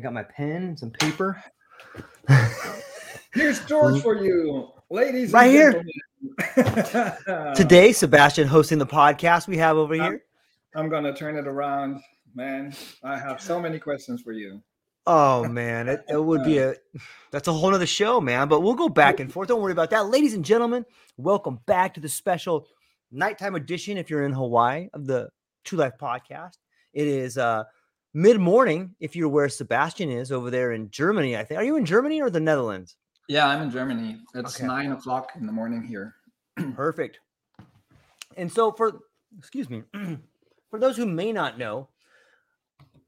Got my pen and some paper. Here's George for you, ladies. Right here. Today, Sebastian hosting the podcast we have over here. I'm gonna turn it around, man. I have so many questions for you. Oh man, it, it would be a that's a whole nother show, man. But we'll go back and forth. Don't worry about that. Ladies and gentlemen, welcome back to the special nighttime edition if you're in Hawaii of the True Life podcast. It is uh mid-morning if you're where Sebastian is over there in Germany, I think. Are you in Germany or the Netherlands? Yeah, I'm in Germany. It's Okay. nine o'clock in the morning here. Perfect. And so for excuse me, for those who may not know,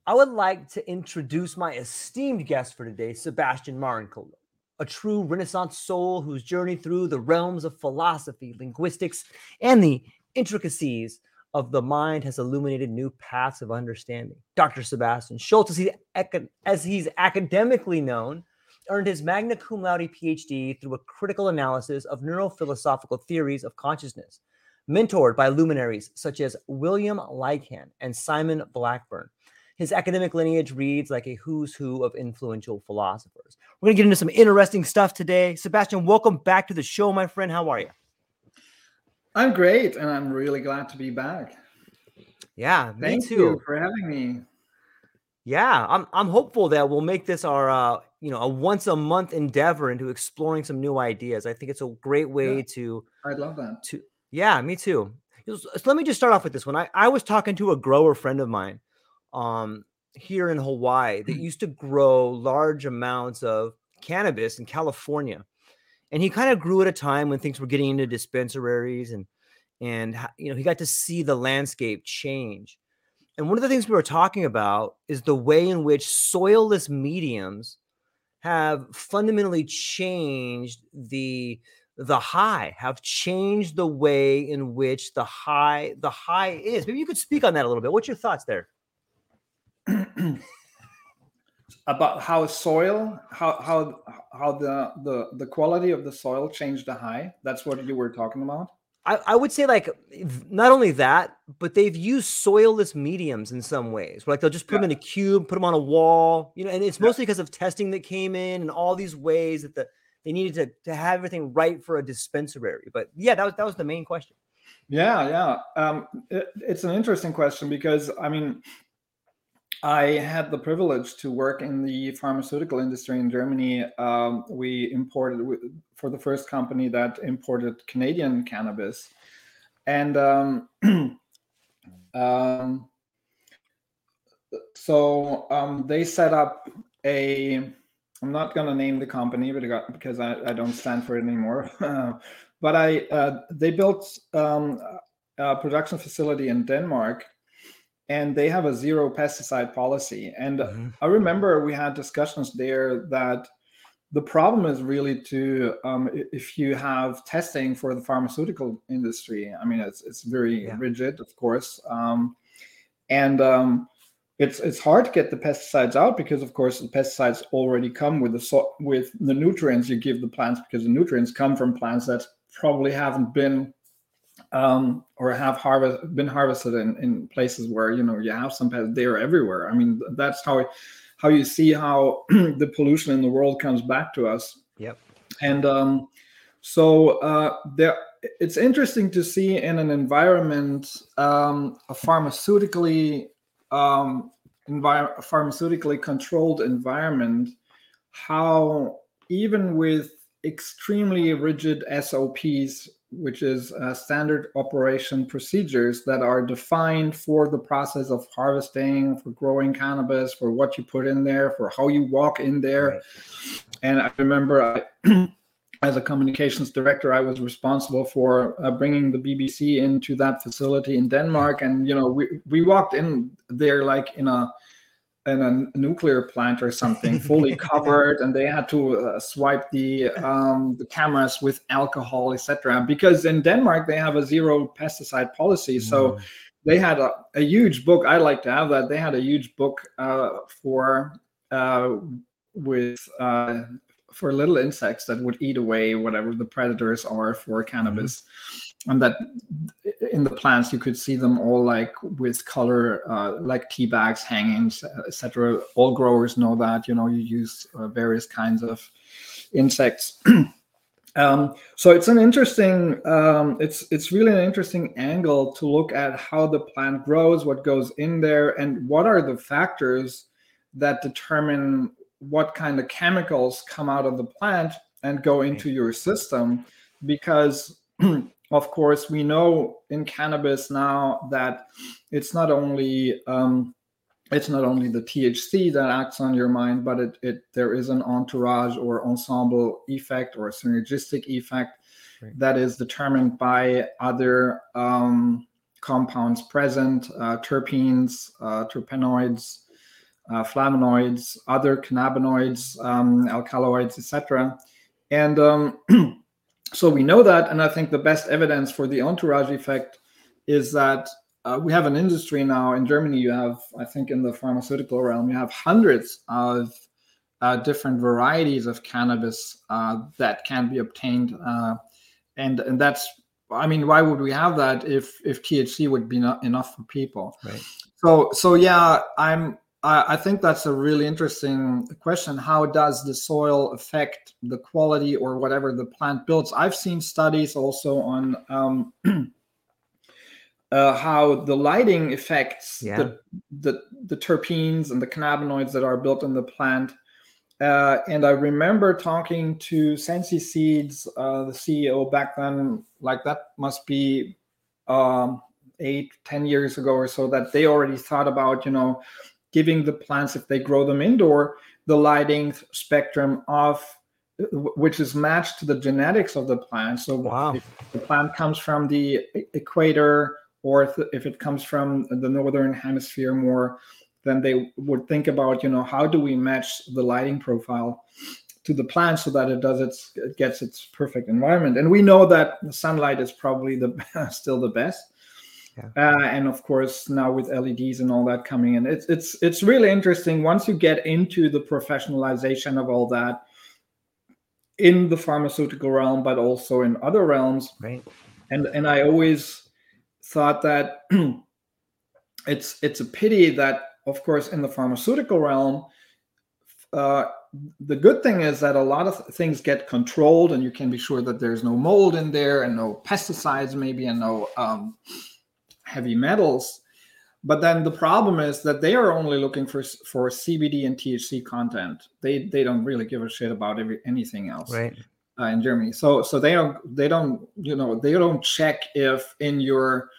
I would like to introduce my esteemed guest for today, Sebastian Marincolo, a true Renaissance soul whose journey through the realms of philosophy, linguistics, and the intricacies of the mind has illuminated new paths of understanding. Dr. Sebastian Schulz, as, he, as he's academically known, earned his magna cum laude PhD through a critical analysis of neurophilosophical theories of consciousness, mentored by luminaries such as William Lycan and Simon Blackburn. His academic lineage reads like a who's who of influential philosophers. We're going to get into some interesting stuff today. Sebastian, welcome back to the show, my friend. How are you? I'm great, and I'm really glad to be back. Yeah, me Thank too. you for having me. Yeah, I'm I'm hopeful that we'll make this our uh, you know, a once a month endeavor into exploring some new ideas. I think it's a great way Yeah. to I love that. to yeah me too so let me just start off with this one I, I was talking to a grower friend of mine um here in hawaii that used to grow large amounts of cannabis in california and he kind of grew at a time when things were getting into dispensaries and and you know he got to see the landscape change. And one of the things we were talking about is the way in which soilless mediums have fundamentally changed the the high have changed the way in which the high the high is. Maybe you could speak on that a little bit. What's your thoughts there About how soil, how how how the the the quality of the soil changed the high. That's what you were talking about. I, I would say like not only that but they've used soilless mediums in some ways like they'll just put them in a cube put them on a wall you know and it's Yeah. mostly because of testing that came in and all these ways that the they needed to, to have everything right for a dispensary but yeah that was that was the main question Yeah, yeah. Um, it, it's an interesting question because I mean, I had the privilege to work in the pharmaceutical industry in Germany. Um, we imported for the first company that imported Canadian cannabis, and um, um, so um, they set up a. I'm not going to name the company, but because I, I don't stand for it anymore. but I uh, they built um, a production facility in Denmark, and they have a zero pesticide policy. And Mhm. I remember we had discussions there that the problem is really to um, if you have testing for the pharmaceutical industry. I mean, it's it's very yeah. rigid, of course, um, and um, it's it's hard to get the pesticides out because, of course, the pesticides already come with the so- with the nutrients you give the plants because the nutrients come from plants that probably haven't been um, or have harvest been harvested in, in places where you know you have some pests. They're everywhere. I mean, that's how how you see how the pollution in the world comes back to us. Yep. And um, so uh, there, it's interesting to see in an environment, um, a pharmaceutically um, envir- pharmaceutically controlled environment, how even with extremely rigid SOPs which is uh, standard operation procedures that are defined for the process of harvesting, for growing cannabis, for what you put in there, for how you walk in there. Right. And I remember I, as a communications director, I was responsible for uh, bringing the BBC into that facility in Denmark. And, you know, we, we walked in there like in a in a nuclear plant or something, fully covered, and they had to uh, swipe the um, the cameras with alcohol, etc. Because in Denmark they have a zero pesticide policy, so mm. they had a, a, huge book. I like to have that. They had a huge book uh, for uh, with uh, for little insects that would eat away whatever the predators are for cannabis. Mm and that in the plants you could see them all like with color uh, like tea bags hangings etc all growers know that you know you use uh, various kinds of insects. Um, so it's an interesting um, it's it's really an interesting angle to look at how the plant grows what goes in there and what are the factors that determine what kind of chemicals come out of the plant and go into your system. Because of course, we know in cannabis now that it's not only um, it's not only the THC that acts on your mind, but it, it there is an entourage or ensemble effect or synergistic effect right. that is determined by other um, compounds present, uh, terpenes, uh, terpenoids, uh, flavonoids, other cannabinoids, um, alkaloids, etc. And um, so we know that, and I think the best evidence for the entourage effect is that uh, we have an industry now in Germany. You have, I think, in the pharmaceutical realm, you have hundreds of uh, different varieties of cannabis uh, that can be obtained, uh, and and that's, I mean, why would we have that if if THC would be not enough for people? Right. So so yeah, I'm I think that's a really interesting question. How does the soil affect the quality or whatever the plant builds? I've seen studies also on um, uh, how the lighting affects yeah. the, the, the terpenes and the cannabinoids that are built in the plant. Uh, and I remember talking to Sensi Seeds, uh, the CEO back then, like that must be um, eight, ten years ago or so, that they already thought about, you know, giving the plants, if they grow them indoor, the lighting spectrum of which is matched to the genetics of the plant. So wow. if the plant comes from the equator or if, if it comes from the northern hemisphere more, then they would think about, you know, how do we match the lighting profile to the plant so that it does its it gets its perfect environment. And we know that the sunlight is probably the still the best. Yeah. Uh, and of course now with LEDs and all that coming in, it's it's it's really interesting once you get into the professionalization of all that in the pharmaceutical realm, but also in other realms. Right. And and I always thought that it's it's a pity that of course in the pharmaceutical realm uh, the good thing is that a lot of things get controlled and you can be sure that there's no mold in there and no pesticides maybe and no um, heavy metals. But then the problem is that they are only looking for for CBD and THC content. They they don't really give a shit about every, anything else. Right. Uh, in Germany, so so they don't they don't you know they don't check if in your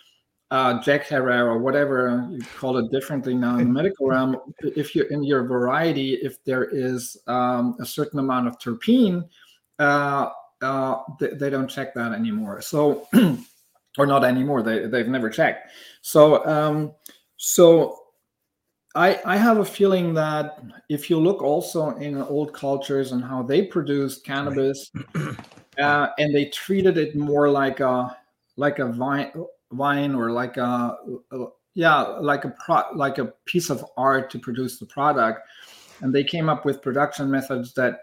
uh, Jack Herer or whatever you call it differently now in the medical realm, if you're in your variety, if there is um, a certain amount of terpene, uh, uh, they, they, don't check that anymore. So or not anymore. They they've never checked. So um, so I, I have a feeling that if you look also in old cultures and how they produced cannabis, right. uh, and they treated it more like a like a vine, vine or like a, a yeah like a pro, like a piece of art to produce the product, and they came up with production methods that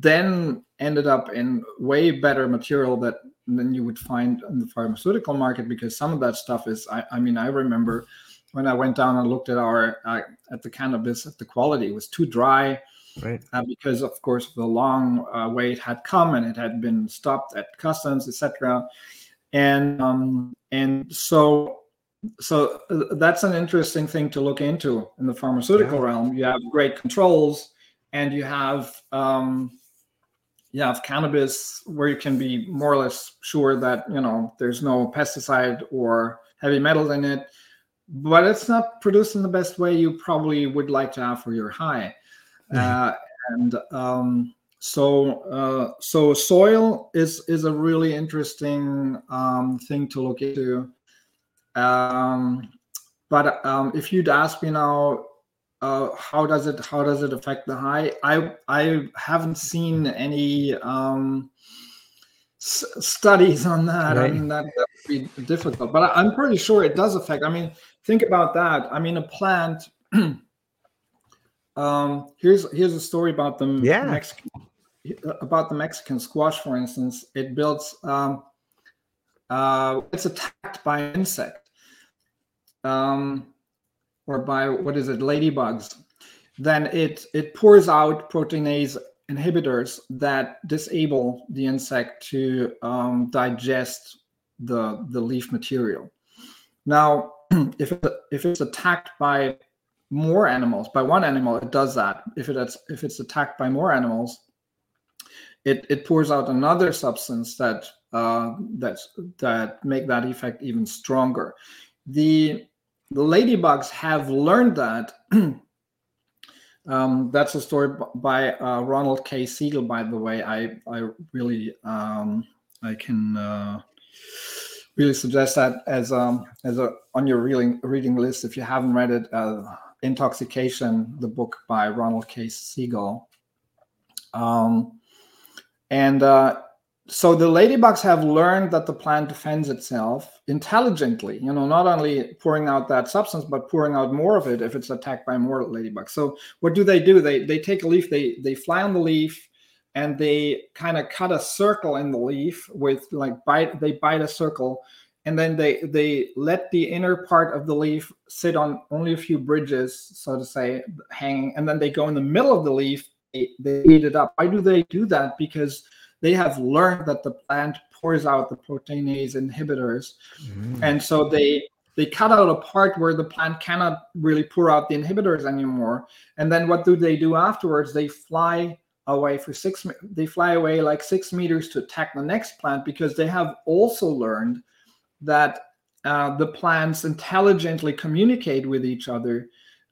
then ended up in way better material that than you would find in the pharmaceutical market because some of that stuff is I, I mean I remember when I went down and looked at our uh, at the cannabis at the quality it was too dry right. uh, because of course the long uh, wait had come and it had been stopped at customs etc and um, and so so uh, that's an interesting thing to look into in the pharmaceutical yeah. realm. You have great controls and you have um, you have cannabis where you can be more or less sure that you know there's no pesticide or heavy metals in it but it's not produced in the best way you probably would like to have for your high. Mm-hmm. Uh, and um, so uh, so soil is is a really interesting um, thing to look into. Um, but um, if you'd ask me now, uh, how does it how does it affect the high? I I haven't seen any um, s- studies on that. Right. I mean that, would be difficult, but I, I'm pretty sure it does affect. I mean, think about that. I mean, a plant. um, here's here's a story about the yeah. Mexican about the Mexican squash, for instance. It builds. Um, uh, it's attacked by an insect, um, or by what is it, ladybugs. Then it it pours out proteinase inhibitors that disable the insect to um, digest the the leaf material. Now, if it's, if it's attacked by more animals, by one animal, it does that. If it's if it's attacked by more animals, it it pours out another substance that uh, that that make that effect even stronger. The the ladybugs have learned that. um, that's a story by uh, Ronald K. Siegel, by the way. I I really um, I can. Uh, really suggest that as um as a on your reading reading list if you haven't read it uh, intoxication the book by ronald k siegel um and uh so the ladybugs have learned that the plant defends itself intelligently you know not only pouring out that substance but pouring out more of it if it's attacked by more ladybugs. So what do they do? They they take a leaf they they fly on the leaf and they kind of cut a circle in the leaf with like bite they bite a circle and then they they let the inner part of the leaf sit on only a few bridges so to say hanging and then they go in the middle of the leaf they, they eat it up. Why do they do that? Because they have learned that the plant pours out the proteinase inhibitors. Mm. and so they they cut out a part where the plant cannot really pour out the inhibitors anymore. And then what do they do afterwards? They fly away for six they fly away like six meters to attack the next plant because they have also learned that uh, the plants intelligently communicate with each other.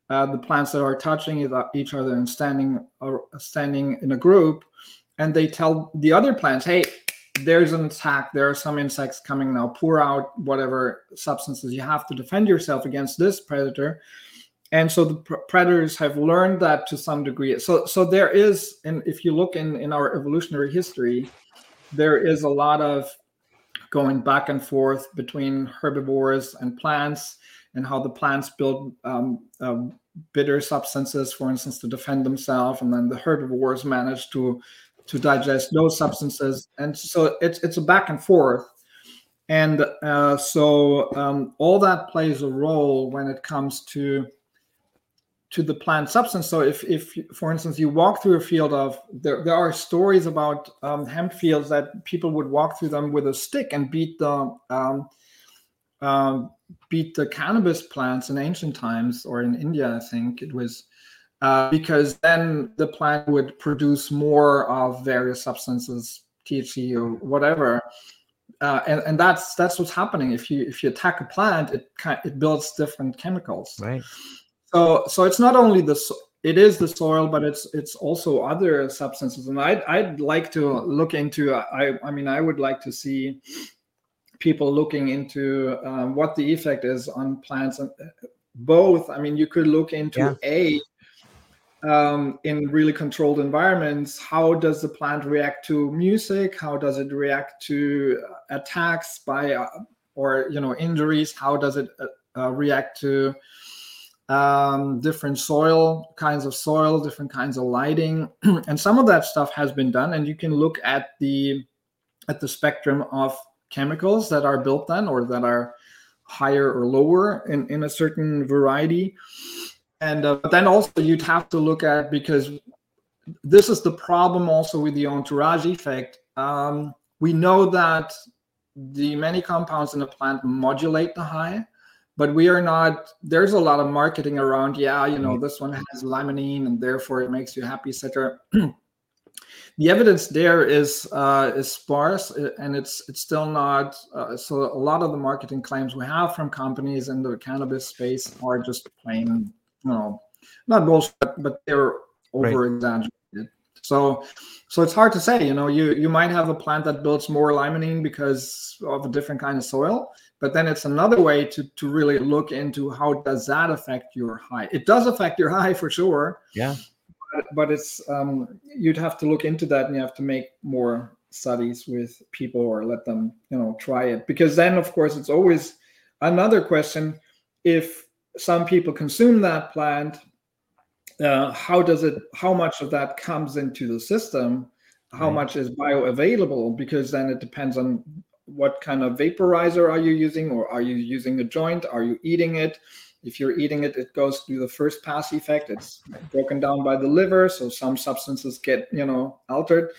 Uh, the plants that are touching each other and standing or standing in a group and they tell the other plants hey there's an attack. There are some insects coming now. Pour out whatever substances you have to defend yourself against this predator. And so the pr- predators have learned that to some degree. So so there is and if you look in in our evolutionary history there is a lot of going back and forth between herbivores and plants and how the plants build um, um, bitter substances for instance to defend themselves and then the herbivores manage to to digest those substances. And so it's it's a back and forth. And uh, so um, all that plays a role when it comes to to the plant substance. So if, if for instance, you walk through a field of, there, there are stories about um, hemp fields that people would walk through them with a stick and beat the, um, um, beat the cannabis plants in ancient times or in India, I think it was, uh, because then the plant would produce more of various substances, THC or whatever. Uh, and, and that's that's what's happening. If you if you attack a plant, it it builds different chemicals. Right. So so it's not only the it is the soil, but it's it's also other substances. And I'd I'd like to look into. I I mean I would like to see people looking into um, what the effect is on plants and both. I mean, you could look into Yeah. a um, in really controlled environments. How does the plant react to music? How does it react to attacks by uh, or you know injuries? How does it uh, uh, react to um, different soil kinds of soil, different kinds of lighting, and some of that stuff has been done. And you can look at the at the spectrum of chemicals that are built then or that are higher or lower in, in a certain variety. And uh, but then also you'd have to look at because this is the problem also with the entourage effect. Um, we know that the many compounds in the plant modulate the high, but we are not. There's a lot of marketing around. Yeah, you know this one has limonene and therefore it makes you happy, etc. the evidence there is uh, is sparse uh, and it's it's still not uh, so a lot of the marketing claims we have from companies in the cannabis space are just plain you know not bullshit but they're Right. over exaggerated so so it's hard to say you know you you might have a plant that builds more limonene because of a different kind of soil but then it's another way to to really look into how does that affect your high it does affect your high for sure Yeah. but, but it's um, you'd have to look into that and you have to make more studies with people or let them you know try it because then of course it's always another question if some people consume that plant uh, how does it how much of that comes into the system? How Right. much is bioavailable? Because then it depends on what kind of vaporizer are you using or are you using a joint? Are you eating it? If you're eating it it goes through the first pass effect. It's broken down by the liver so some substances get you know altered.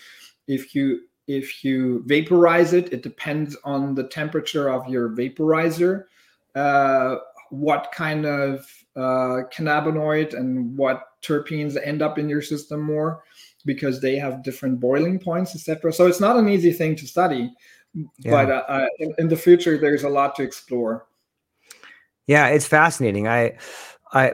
If you if you vaporize it it depends on the temperature of your vaporizer uh, what kind of uh, cannabinoid and what terpenes end up in your system more because they have different boiling points etc so it's not an easy thing to study Yeah. but uh, uh, in, in the future there's a lot to explore Yeah, it's fascinating. I, I,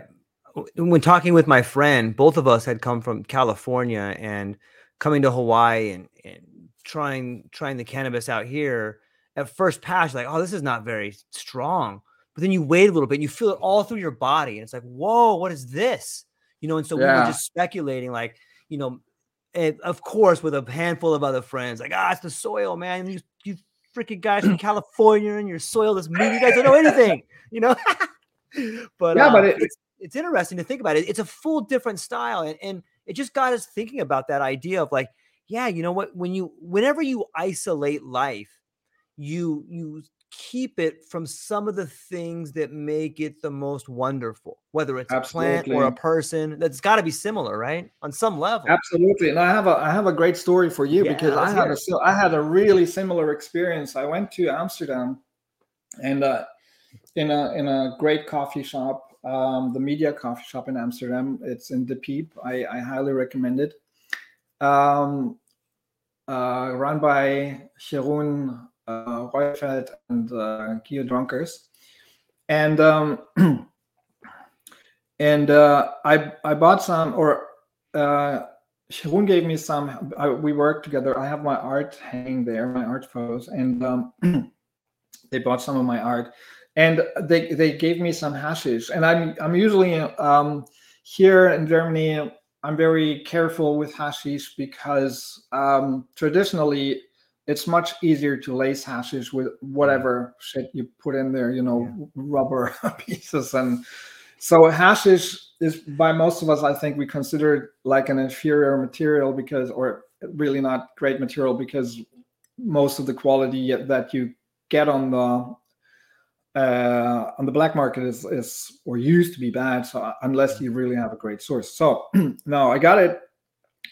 when talking with my friend, both of us had come from California and coming to Hawaii and, and trying trying the cannabis out here. At first pass, like, oh, this is not very strong. But then you wait a little bit, and you feel it all through your body, and it's like, whoa, what is this? You know. And so we were just speculating, like, you know, and of course, with a handful of other friends, like, ah, it's the soil, man. You you freaking guys from California and your soil is mean. You guys don't know anything, you know. but Yeah, uh, but it- it's it's interesting to think about it. It's a full different style, and, and it just got us thinking about that idea of like, yeah, you know what? When you whenever you isolate life, you you keep it from some of the things that make it the most wonderful, whether it's a plant or a person. That's got to be similar, right? On some level. Absolutely, and I have a I have a great story for you Yeah, because I had a it. si- I had a really similar experience. I went to Amsterdam, and uh, in a in a great coffee shop, um, the Media Coffee Shop in Amsterdam. It's in De Pijp. I, I highly recommend it. Um, uh, run by Jeroen uh, Royfeld and uh, Guido Dronkers, and um, and uh, I I bought some or. Uh, Sharon gave me some. I, we worked together. I have my art hanging there, my art photos, and um, they bought some of my art, and they they gave me some hashish. And I'm I'm usually um, here in Germany. I'm very careful with hashish because um, traditionally it's much easier to lace hashes with whatever shit you put in there. You know, rubber pieces. And so hashish is by most of us i think we consider it like an inferior material because or really not great material because most of the quality that you get on the uh, on the black market is is or used to be bad so unless you really have a great source. So no i got it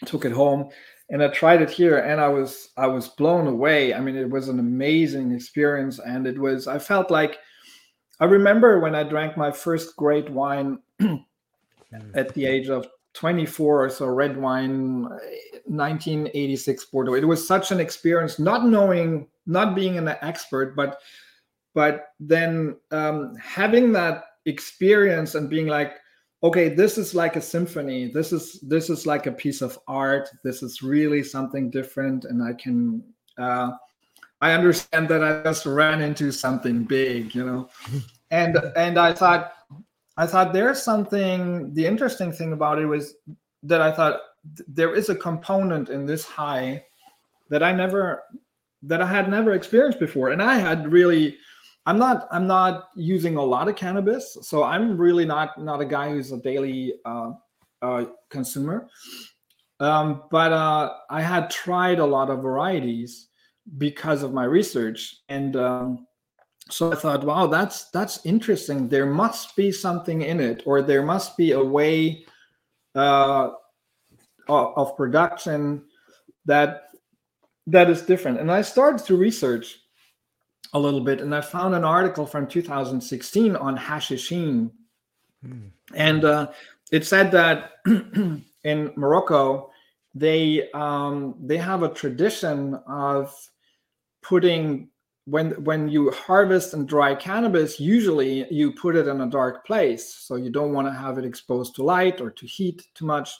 took it home and i tried it here and i was i was blown away i mean it was an amazing experience and it was i felt like I remember when I drank my first great wine at the age of 24 or so, red wine, 1986 Bordeaux. It was such an experience, not knowing, not being an expert, but but then um, having that experience and being like, okay, this is like a symphony. This is this is like a piece of art. This is really something different, and I can. Uh, I understand that I just ran into something big, you know, and and I thought I thought there's something. The interesting thing about it was that I thought there is a component in this high that I never that I had never experienced before, and I had really. I'm not. I'm not using a lot of cannabis, so I'm really not not a guy who's a daily uh, uh, consumer. Um, but uh, I had tried a lot of varieties because of my research, and um, so I thought, wow, that's that's interesting. There must be something in it, or there must be a way uh, of, of production that that is different. And I started to research a little bit, and I found an article from 2016 on hashishene, hmm. and uh, it said that in Morocco they um, they have a tradition of putting when when you harvest and dry cannabis usually you put it in a dark place so you don't want to have it exposed to light or to heat too much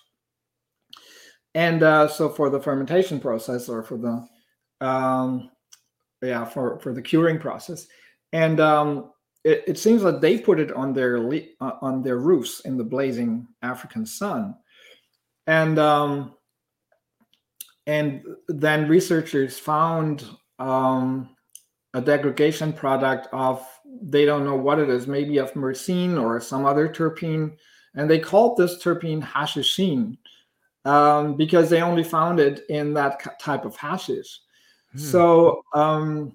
and uh, so for the fermentation process or for the um, yeah for for the curing process. And um, it, it, seems that they put it on their uh, on their roofs in the blazing african sun. And um, and then researchers found um, a degradation product of they don't know what it is maybe of myrcene or some other terpene. And they called this terpene hashishene um, because they only found it in that type of hashish. Hmm. So um,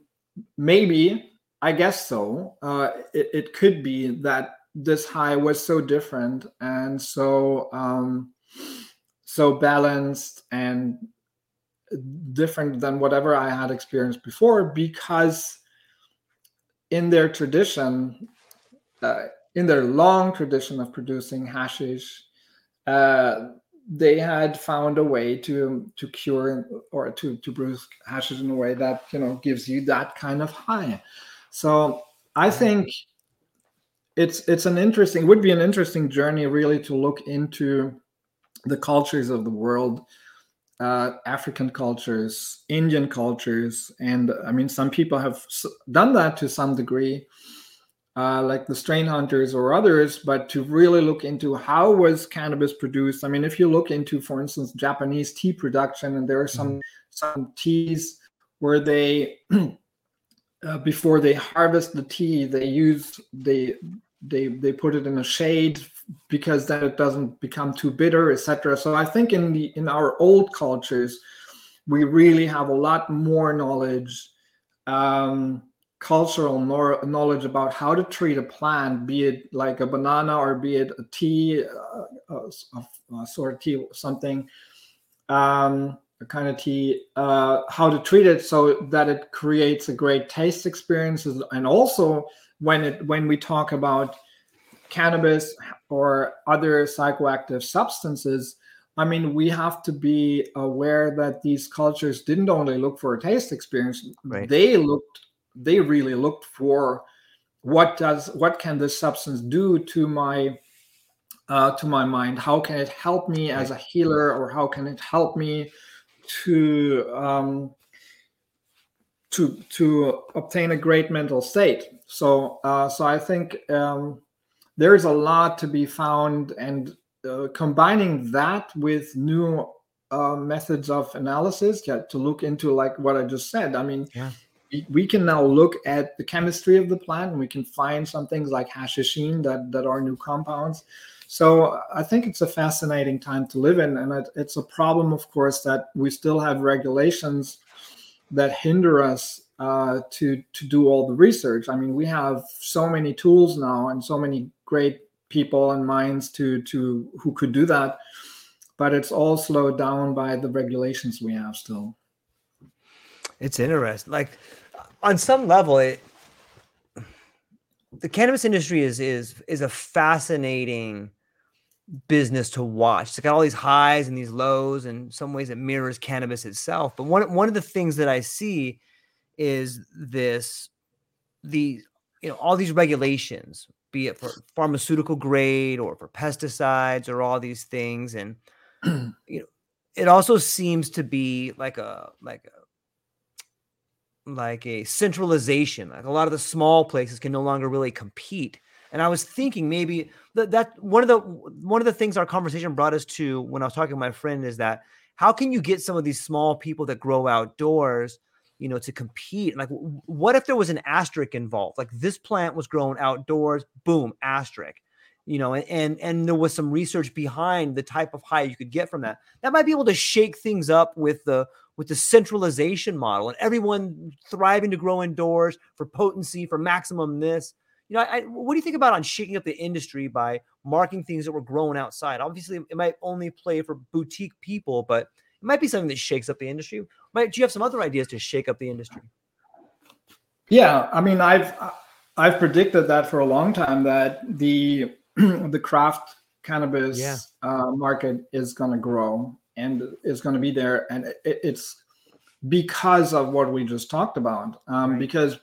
maybe, I guess so. Uh, it, it, could be that this high was so different and so um, so balanced and different than whatever I had experienced before because in their tradition, uh, in their long tradition of producing hashish, uh, they had found a way to to cure or to to brew hashes in a way that you know gives you that kind of high. So I think it's it's an interesting would be an interesting journey really to look into the cultures of the world uh, African cultures, Indian cultures, and I mean, some people have done that to some degree uh, like the strain hunters or others, but to really look into how was cannabis produced. I mean, if you look into, for instance, Japanese tea production, and there are some mm-hmm. some teas where they uh, before they harvest the tea, they use they they they put it in a shade because then it doesn't become too bitter, etc. So I think in the in our old cultures, we really have a lot more knowledge. Um, cultural knowledge about how to treat a plant, be it like a banana or be it a tea, uh, a, a sort of tea, something, um, a kind of tea, uh, how to treat it so that it creates a great taste experience. And also when it when we talk about cannabis or other psychoactive substances, I mean, we have to be aware that these cultures didn't only look for a taste experience; right. they looked they really looked for what does what can this substance do to my uh, to my mind? How can it help me as a healer or how can it help me to um, to to obtain a great mental state? So uh, so i think um, there's a lot to be found and uh, combining that with new uh, methods of analysis yeah, to look into like what i just said. I mean yeah we can now look at the chemistry of the plant and we can find some things like hashishene that, that are new compounds. So I think it's a fascinating time to live in. And it's a problem, of course, that we still have regulations that hinder us uh, to, to do all the research. I mean, we have so many tools now and so many great people and minds to, to who could do that. But it's all slowed down by the regulations we have still. It's interesting. Like on some level, it the cannabis industry is is is a fascinating business to watch. It's got all these highs and these lows, and in some ways it mirrors cannabis itself. But one one of the things that I see is this the you know all these regulations, be it for pharmaceutical grade or for pesticides or all these things, and you know it also seems to be like a like a like a centralization. Like a lot of the small places can no longer really compete And I was thinking maybe that, that one of the one of the things our conversation brought us to when I was talking to my friend is that how can you get some of these small people that grow outdoors, you know, to compete? Like, what if there was an asterisk involved? Like this plant was grown outdoors, boom, asterisk you know, and and there was some research behind the type of high you could get from that. That might be able to shake things up with the with the centralization model and everyone thriving to grow indoors for potency, for maximum this. You know, I, what do you think about on shaking up the industry by marking things that were grown outside? Obviously, it might only play for boutique people, but it might be something that shakes up the industry. Might, do you have some other ideas to shake up the industry? Yeah, I mean, I've I've predicted that for a long time that the the craft cannabis yeah. uh, market is going to grow and is going to be there, and it, it's because of what we just talked about. Um, right. Because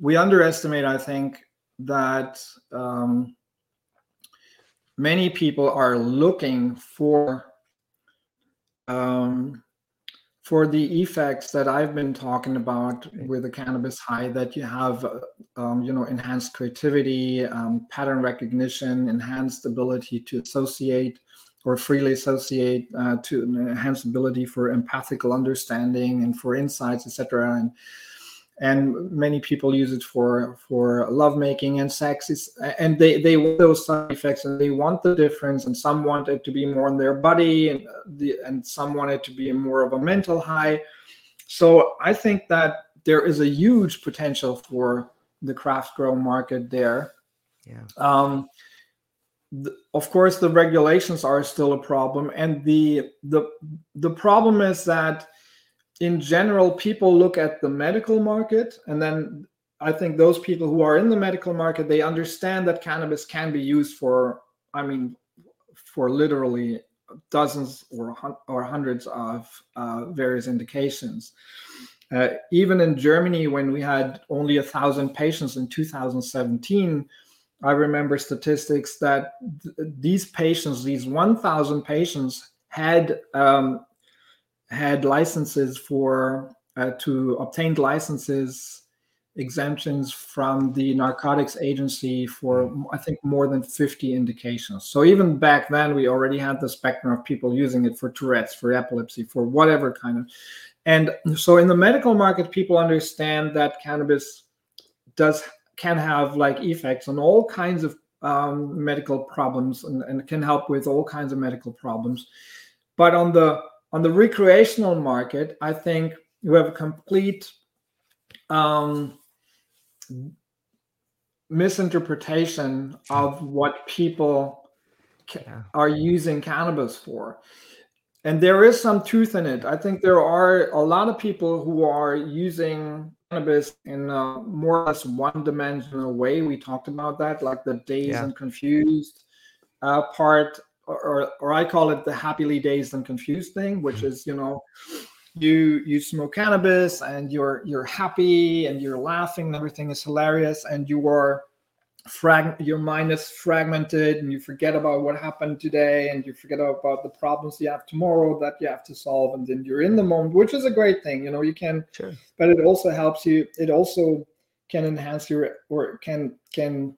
we underestimate, I think, that um, many people are looking for um, for the effects that I've been talking about with the cannabis high, that you have, uh, um, you know, enhanced creativity, um, pattern recognition, enhanced ability to associate or freely associate, uh, to enhance ability for empathical understanding and for insights, etc. And and many people use it for for lovemaking and sex. Is and they they want those side effects and they want the difference and some want it to be more in their body and the and some want it to be more of a mental high. So i think that there is a huge potential for the craft grow market there. Yeah. Um of course the regulations are still a problem and the the the problem is that in general, people look at the medical market, and then I think those people who are in the medical market they understand that cannabis can be used for, I mean, for literally dozens or or hundreds of uh, various indications. Uh, even in Germany, when we had only a thousand patients in 2017, I remember statistics that th- these patients, these 1,000 patients, had um, had licenses for uh, to obtained licenses exemptions from the narcotics agency for mm. i think more than 50 indications so even back then we already had the spectrum of people using it for tourette's for epilepsy for whatever kind of and so in the medical market people understand that cannabis does can have like effects on all kinds of um, medical problems and, and can help with all kinds of medical problems but on the on the recreational market, I think you have a complete um, misinterpretation of what people ca- are using cannabis for. And there is some truth in it. I think there are a lot of people who are using cannabis in a more or less one dimensional way. We talked about that, like the dazed yeah. and confused uh, part or, or I call it the happily dazed and confused thing, which is, you know, you you smoke cannabis and you're you're happy and you're laughing and everything is hilarious and you are frag your mind is fragmented and you forget about what happened today and you forget about the problems you have tomorrow that you have to solve and then you're in the moment which is a great thing you know you can sure. but it also helps you it also can enhance your or can can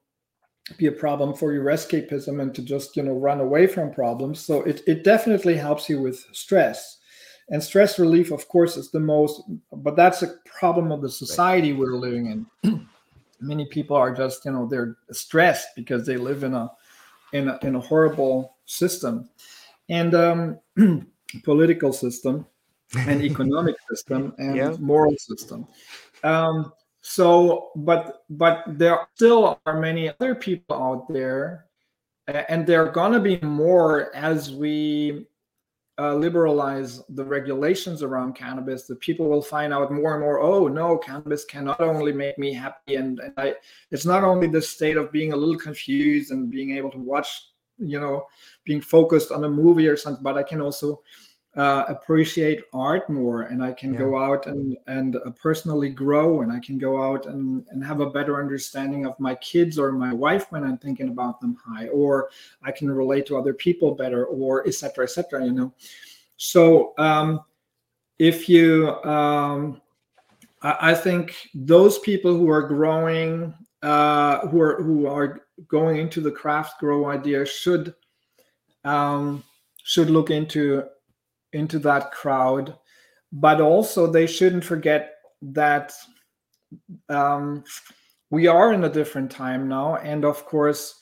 be a problem for your escapism and to just you know run away from problems. So it, it definitely helps you with stress. And stress relief of course is the most but that's a problem of the society we're living in many people are just you know they're stressed because they live in a in a, in a horrible system and um political system and economic system and yeah. moral system um so but but there still are many other people out there and there are going to be more as we uh, liberalize the regulations around cannabis that people will find out more and more oh no cannabis can not only make me happy and, and I, it's not only the state of being a little confused and being able to watch you know being focused on a movie or something but i can also uh, appreciate art more and i can yeah. go out and and uh, personally grow and i can go out and and have a better understanding of my kids or my wife when i'm thinking about them high or i can relate to other people better or etc etc you know so um if you um I, I think those people who are growing uh who are who are going into the craft grow idea should um, should look into into that crowd, but also they shouldn't forget that um, we are in a different time now, and of course,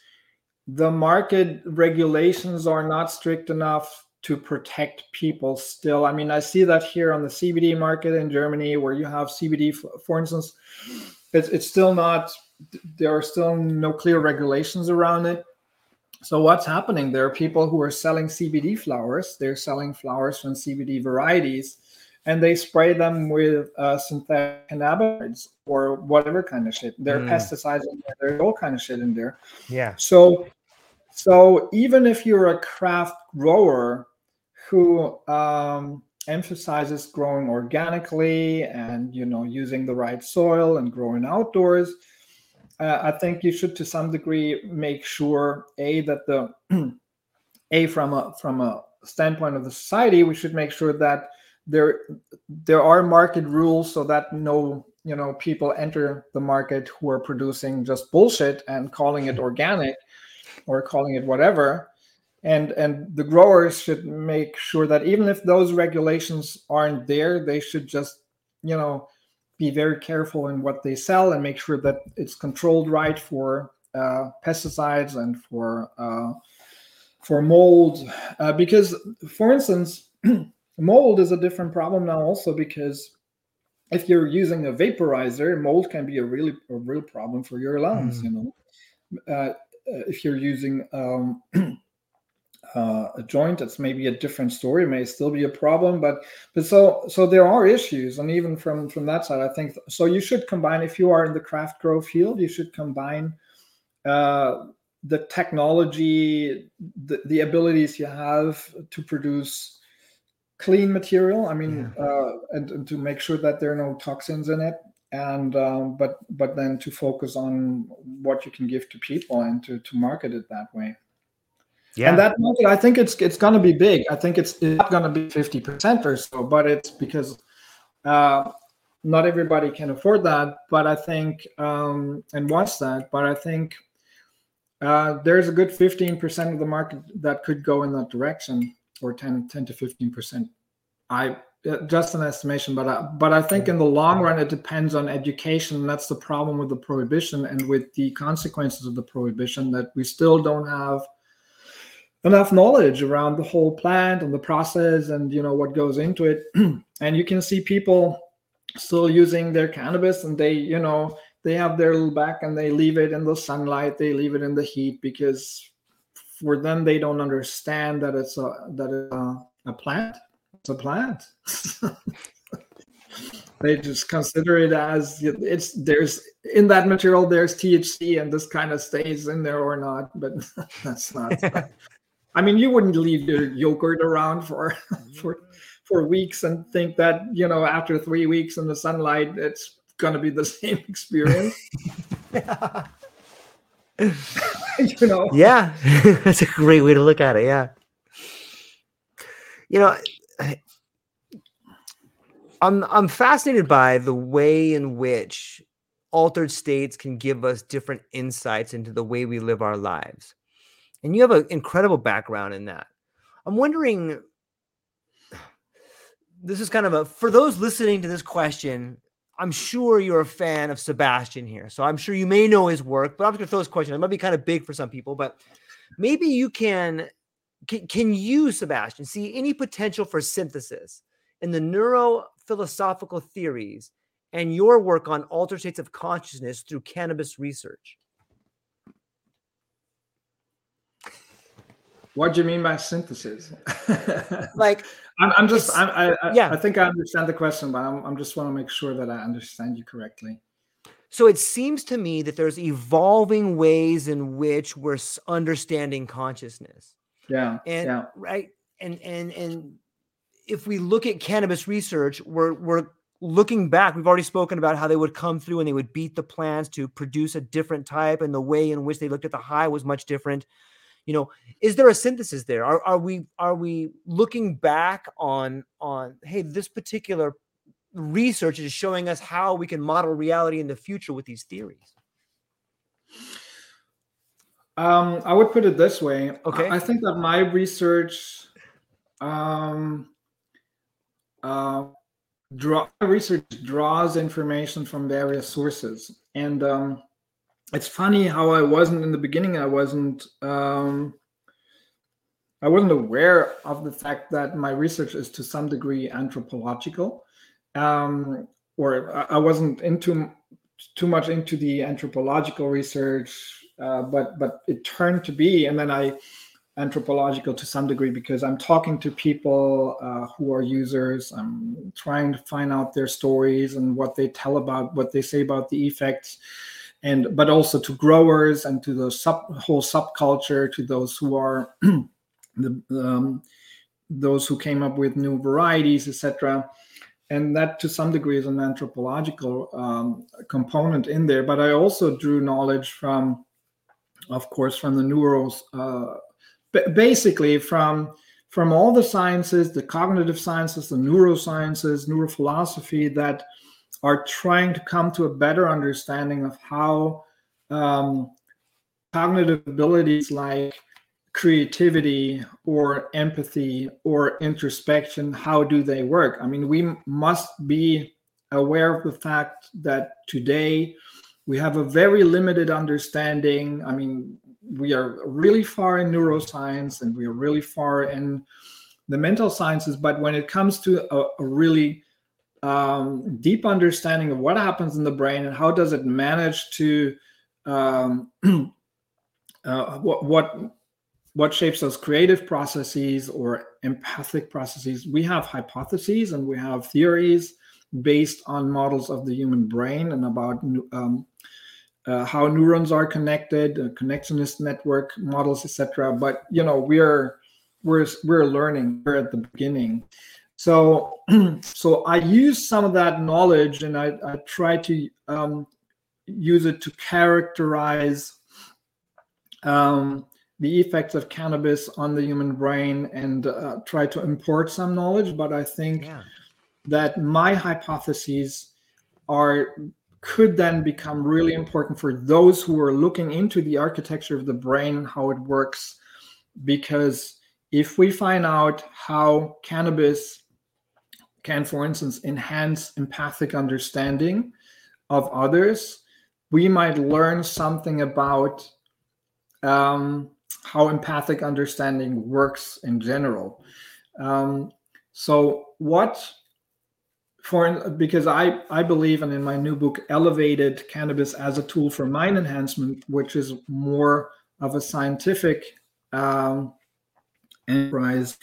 the market regulations are not strict enough to protect people still. I mean, I see that here on the CBD market in Germany, where you have CBD, for instance, it's, it's still not, there are still no clear regulations around it. So, what's happening? There are people who are selling CBD flowers, they're selling flowers from CBD varieties, and they spray them with uh, synthetic cannabinoids or whatever kind of shit. There are mm. pesticides in there, there's all kind of shit in there. Yeah. So, so even if you're a craft grower who um, emphasizes growing organically and you know using the right soil and growing outdoors, uh, I think you should to some degree make sure a that the a from a from a standpoint of the society we should make sure that there there are market rules so that no you know people enter the market who are producing just bullshit and calling it organic or calling it whatever. And and the growers should make sure that even if those regulations aren't there they should just you know be very careful in what they sell and make sure that it's controlled right for uh, pesticides and for uh, for mold uh, because for instance mold is a different problem now also because if you're using a vaporizer mold can be a really a real problem for your lungs mm. you know uh, uh, if you're using um, uh, a joint, it's maybe a different story. It may still be a problem, but but so so there are issues, and even from from that side, I think so. You should combine if you are in the craft grow field, you should combine uh, the technology, the, the abilities you have to produce clean material. I mean, yeah. uh, and, and, to make sure that there are no toxins in it, and um, but but then to focus on what you can give to people and to to market it that way. Yeah. And that market, I think it's it's going to be big. I think it's, it's not going to be fifty percent or so, but it's because uh, not everybody can afford that. But I think um, and wants that. But I think uh, there's a good fifteen percent of the market that could go in that direction, or 10, 10 to fifteen percent. I uh, just an estimation, but I, but I think in the long run it depends on education. That's the problem with the prohibition and with the consequences of the prohibition that we still don't have enough knowledge around the whole plant and the process and you know what goes into it. and you can see people still using their cannabis and they you know they have their little back and they leave it in the sunlight, they leave it in the heat because for them they don't understand that it's a that it's a, a plant it's a plant. they just consider it as it's there's in that material there's THC and this kind of stays in there or not, but that's not. I mean, you wouldn't leave your yogurt around for for mm-hmm. for weeks and think that you know after three weeks in the sunlight it's going to be the same experience. you know. Yeah, that's a great way to look at it. Yeah. You know, I'm I'm fascinated by the way in which altered states can give us different insights into the way we live our lives. And you have an incredible background in that. I'm wondering this is kind of a for those listening to this question, I'm sure you're a fan of Sebastian here. So I'm sure you may know his work, but I'm just gonna throw this question. It might be kind of big for some people, but maybe you can can, can you, Sebastian, see any potential for synthesis in the neurophilosophical theories and your work on altered states of consciousness through cannabis research? What do you mean by synthesis? like, I'm, I'm just, I'm, I, I, yeah, I think I understand the question, but I'm, I'm just want to make sure that I understand you correctly. So it seems to me that there's evolving ways in which we're understanding consciousness. Yeah. And yeah. right. And and and if we look at cannabis research, we're we're looking back. We've already spoken about how they would come through and they would beat the plants to produce a different type, and the way in which they looked at the high was much different. You know, is there a synthesis there? Are, are we are we looking back on on hey, this particular research is showing us how we can model reality in the future with these theories? Um, I would put it this way. Okay. I, think that my research, um, uh, draw research draws information from various sources, and um, it's funny how I wasn't in the beginning. I wasn't. Um, I wasn't aware of the fact that my research is to some degree anthropological, um, or I wasn't into too much into the anthropological research uh, but but it turned to be, and then I anthropological to some degree because I'm talking to people uh, who are users. I'm trying to find out their stories and what they tell about what they say about the effects, and but also to growers and to the sub whole subculture, to those who are the um, those who came up with new varieties, etc. And that, to some degree, is an anthropological um, component in there. But I also drew knowledge from of course, from the neurals, uh, basically from from all the sciences, the cognitive sciences, the neurosciences, neurophilosophy that are trying to come to a better understanding of how um, cognitive abilities like creativity or empathy or introspection how do they work i mean we must be aware of the fact that today we have a very limited understanding. I mean, we are really far in neuroscience and we are really far in the mental sciences, but when it comes to a, a really um, deep understanding of what happens in the brain and how does it manage to um, uh, what what what shapes those creative processes or empathic processes we have hypotheses and we have theories based on models of the human brain and about um, uh, how neurons are connected, uh, connectionist network models, etc. But you know, we're we're we're learning. We're at the beginning. So so I use some of that knowledge and I, I try to um, use it to characterize um, the effects of cannabis on the human brain and uh, try to import some knowledge. But I think yeah. that my hypotheses are could then become really important for those who are looking into the architecture of the brain, how it works. Because if we find out how cannabis can, for instance, enhance empathic understanding of others, we might learn something about um, how empathic understanding works in general. Um, so, what for because I I believe and in my new book elevated cannabis as a tool for mind enhancement, which is more of a scientific um, enterprise.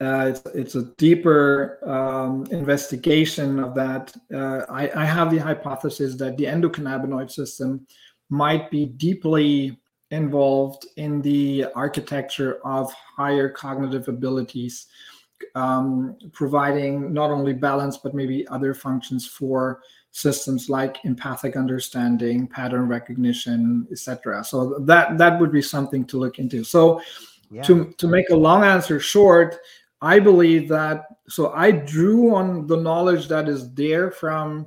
Uh, it's, it's a deeper um, investigation of that. Uh, I, I have the hypothesis that the endocannabinoid system might be deeply involved in the architecture of higher cognitive abilities um, providing not only balance but maybe other functions for systems like empathic understanding, pattern recognition, etc. So that that would be something to look into. So yeah. to to make a long answer short, I believe that so I drew on the knowledge that is there from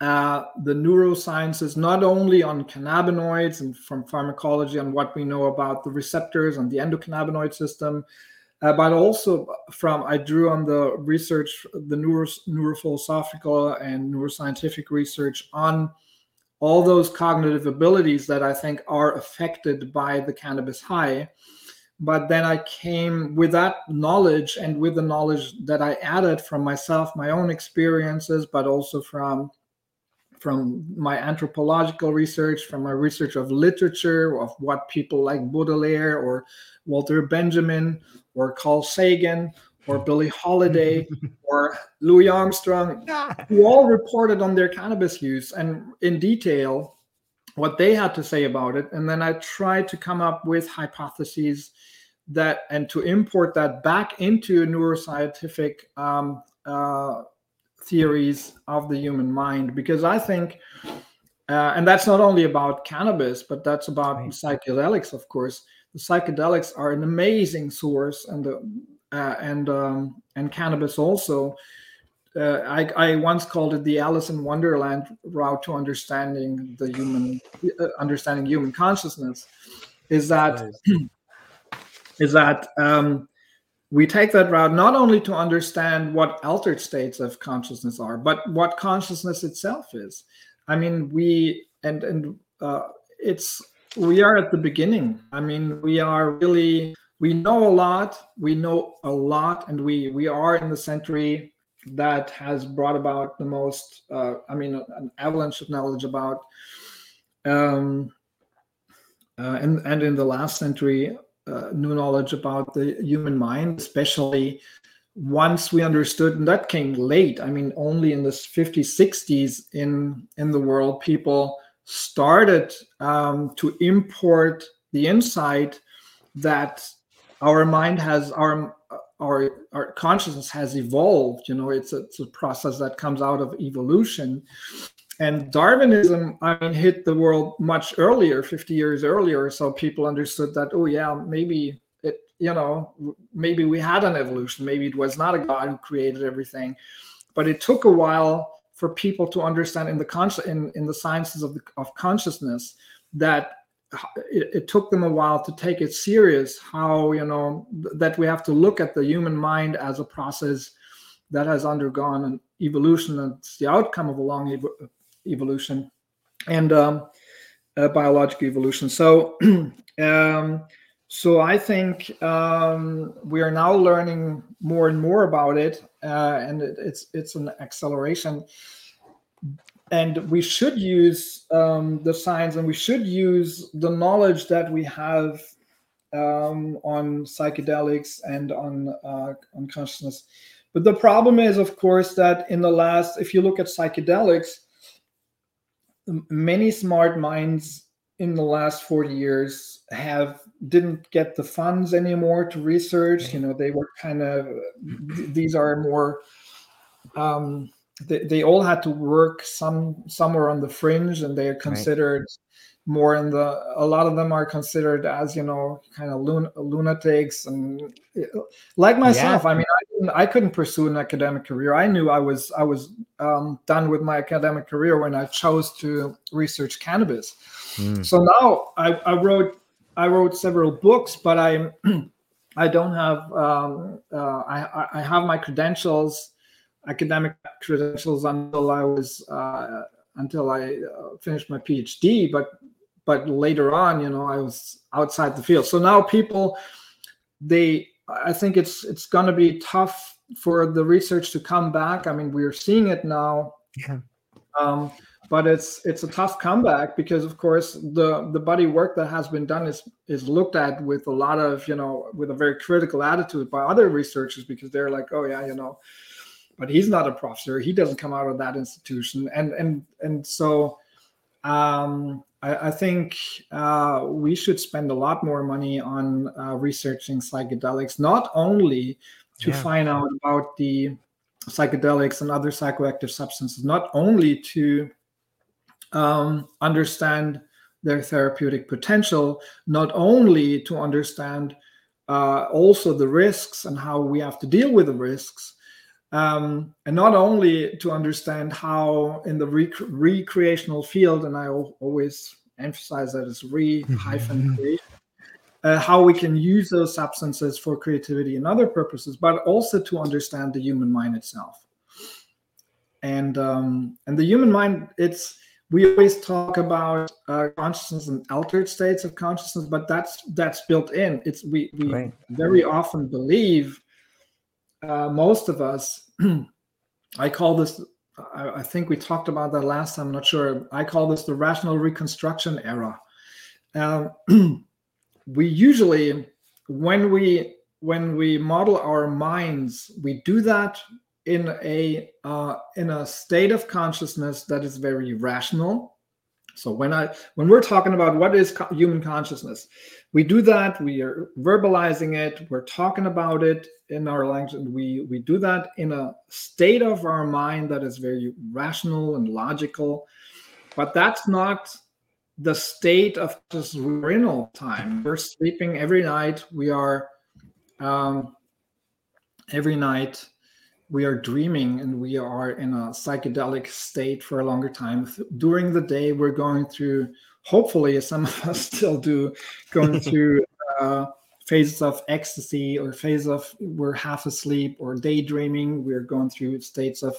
uh, the neurosciences, not only on cannabinoids and from pharmacology on what we know about the receptors and the endocannabinoid system, uh, but also from I drew on the research, the neuro, neurophilosophical and neuroscientific research on all those cognitive abilities that I think are affected by the cannabis high. But then I came with that knowledge and with the knowledge that I added from myself, my own experiences, but also from from my anthropological research, from my research of literature, of what people like Baudelaire or Walter Benjamin or Carl Sagan or Billie Holiday or Louis Armstrong, who all reported on their cannabis use and in detail what they had to say about it. And then I tried to come up with hypotheses that and to import that back into neuroscientific um, uh, theories of the human mind because I think. Uh, and that's not only about cannabis, but that's about right. psychedelics, of course the psychedelics are an amazing source, and the uh, and um, and cannabis also uh, I, I, once called it the Alice in Wonderland route to understanding the human, uh, understanding human consciousness. Is that is that um, we take that route not only to understand what altered states of consciousness are, but what consciousness itself is. I mean, we and and uh, it's we are at the beginning. I mean, we are really we know a lot. We know a lot, and we we are in the century that has brought about the most. Uh, I mean, an avalanche of knowledge about. Um, uh, and and in the last century, uh, new knowledge about the human mind, especially once we understood, and that came late. I mean, only in the 50s, 60s in in the world, people started um, to import the insight that our mind has our our our consciousness has evolved. You know, it's a, it's a process that comes out of evolution, and Darwinism, I mean, hit the world much earlier, 50 years earlier. So people understood that, oh, yeah, maybe it, you know, maybe we had an evolution. Maybe it was not a God who created everything. But it took a while for people to understand in the conscious in, in the sciences of, the, of consciousness that it, it, took them a while to take it serious how you know that we have to look at the human mind as a process that has undergone an evolution and it's the outcome of a long evolution and um, biological evolution. So, um, so I think um, we are now learning more and more about it, uh, and it, it's it's an acceleration. And we should use um, the science, and we should use the knowledge that we have um, on psychedelics and on uh, on consciousness. But the problem is, of course, that in the last, if you look at psychedelics, many smart minds in the last 40 years have didn't get the funds anymore to research you know they were kind of these are more um, they, they all had to work some somewhere on the fringe and they are considered more in the a lot of them are considered as you know kind of lun- lunatics and like myself yeah. i mean I couldn't, I couldn't pursue an academic career i knew i was i was um, done with my academic career when i chose to research cannabis mm. so now I, I wrote i wrote several books but i'm i don't have um, uh, I, I have my credentials academic credentials until i was uh, until I uh, finished my PhD. But but later on, you know, I was outside the field. So now people, they, I think it's it's going to be tough for the research to come back. I mean, we're seeing it now. Yeah. Um, but it's it's a tough comeback because of course the the body work that has been done is is looked at with a lot of you know with a very critical attitude by other researchers because they're like oh yeah you know but he's not a professor he doesn't come out of that institution and and and so um I, I think uh, we should spend a lot more money on uh, researching psychedelics, not only to yeah. find out about the psychedelics and other psychoactive substances, not only to um, understand their therapeutic potential, not only to understand uh, also the risks and how we have to deal with the risks, um, and not only to understand how in the rec- recreational field, and I always emphasize that it's re hyphen uh, how we can use those substances for creativity and other purposes, but also to understand the human mind itself. And um, and the human mind, it's we always talk about uh, consciousness and altered states of consciousness, but that's that's built in. It's we we right. very often believe uh, most of us, I call this, I, I, think we talked about that last time, I'm not sure. I call this the rational reconstruction era. Um, we usually, when we when we model our minds, we do that in a uh, in a state of consciousness that is very rational. So when I when we're talking about what is co- human consciousness, we do that we are verbalizing it we're talking about it in our language we we do that in a state of our mind that is very rational and logical. But that's not the state of just we're in all time. We're sleeping every night. We are um, every night we are dreaming and we are in a psychedelic state for a longer time. During the day, we're going through, hopefully, some of us still do, going through uh, phases of ecstasy or phase of we're half asleep or daydreaming. We're going through states of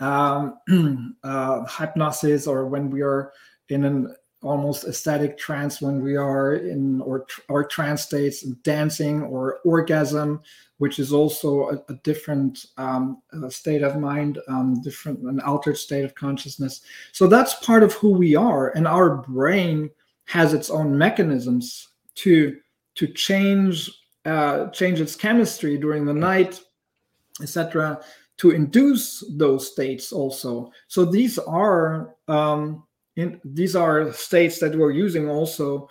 um, uh, hypnosis or when we are in an almost ecstatic trance when we are in or our trance states dancing or orgasm which is also a, a different um, uh, state of mind um, different an altered state of consciousness. So that's part of who we are and our brain has its own mechanisms to to change uh, change its chemistry during the night etc to induce those states also. So these are um, in, these are states that we're using also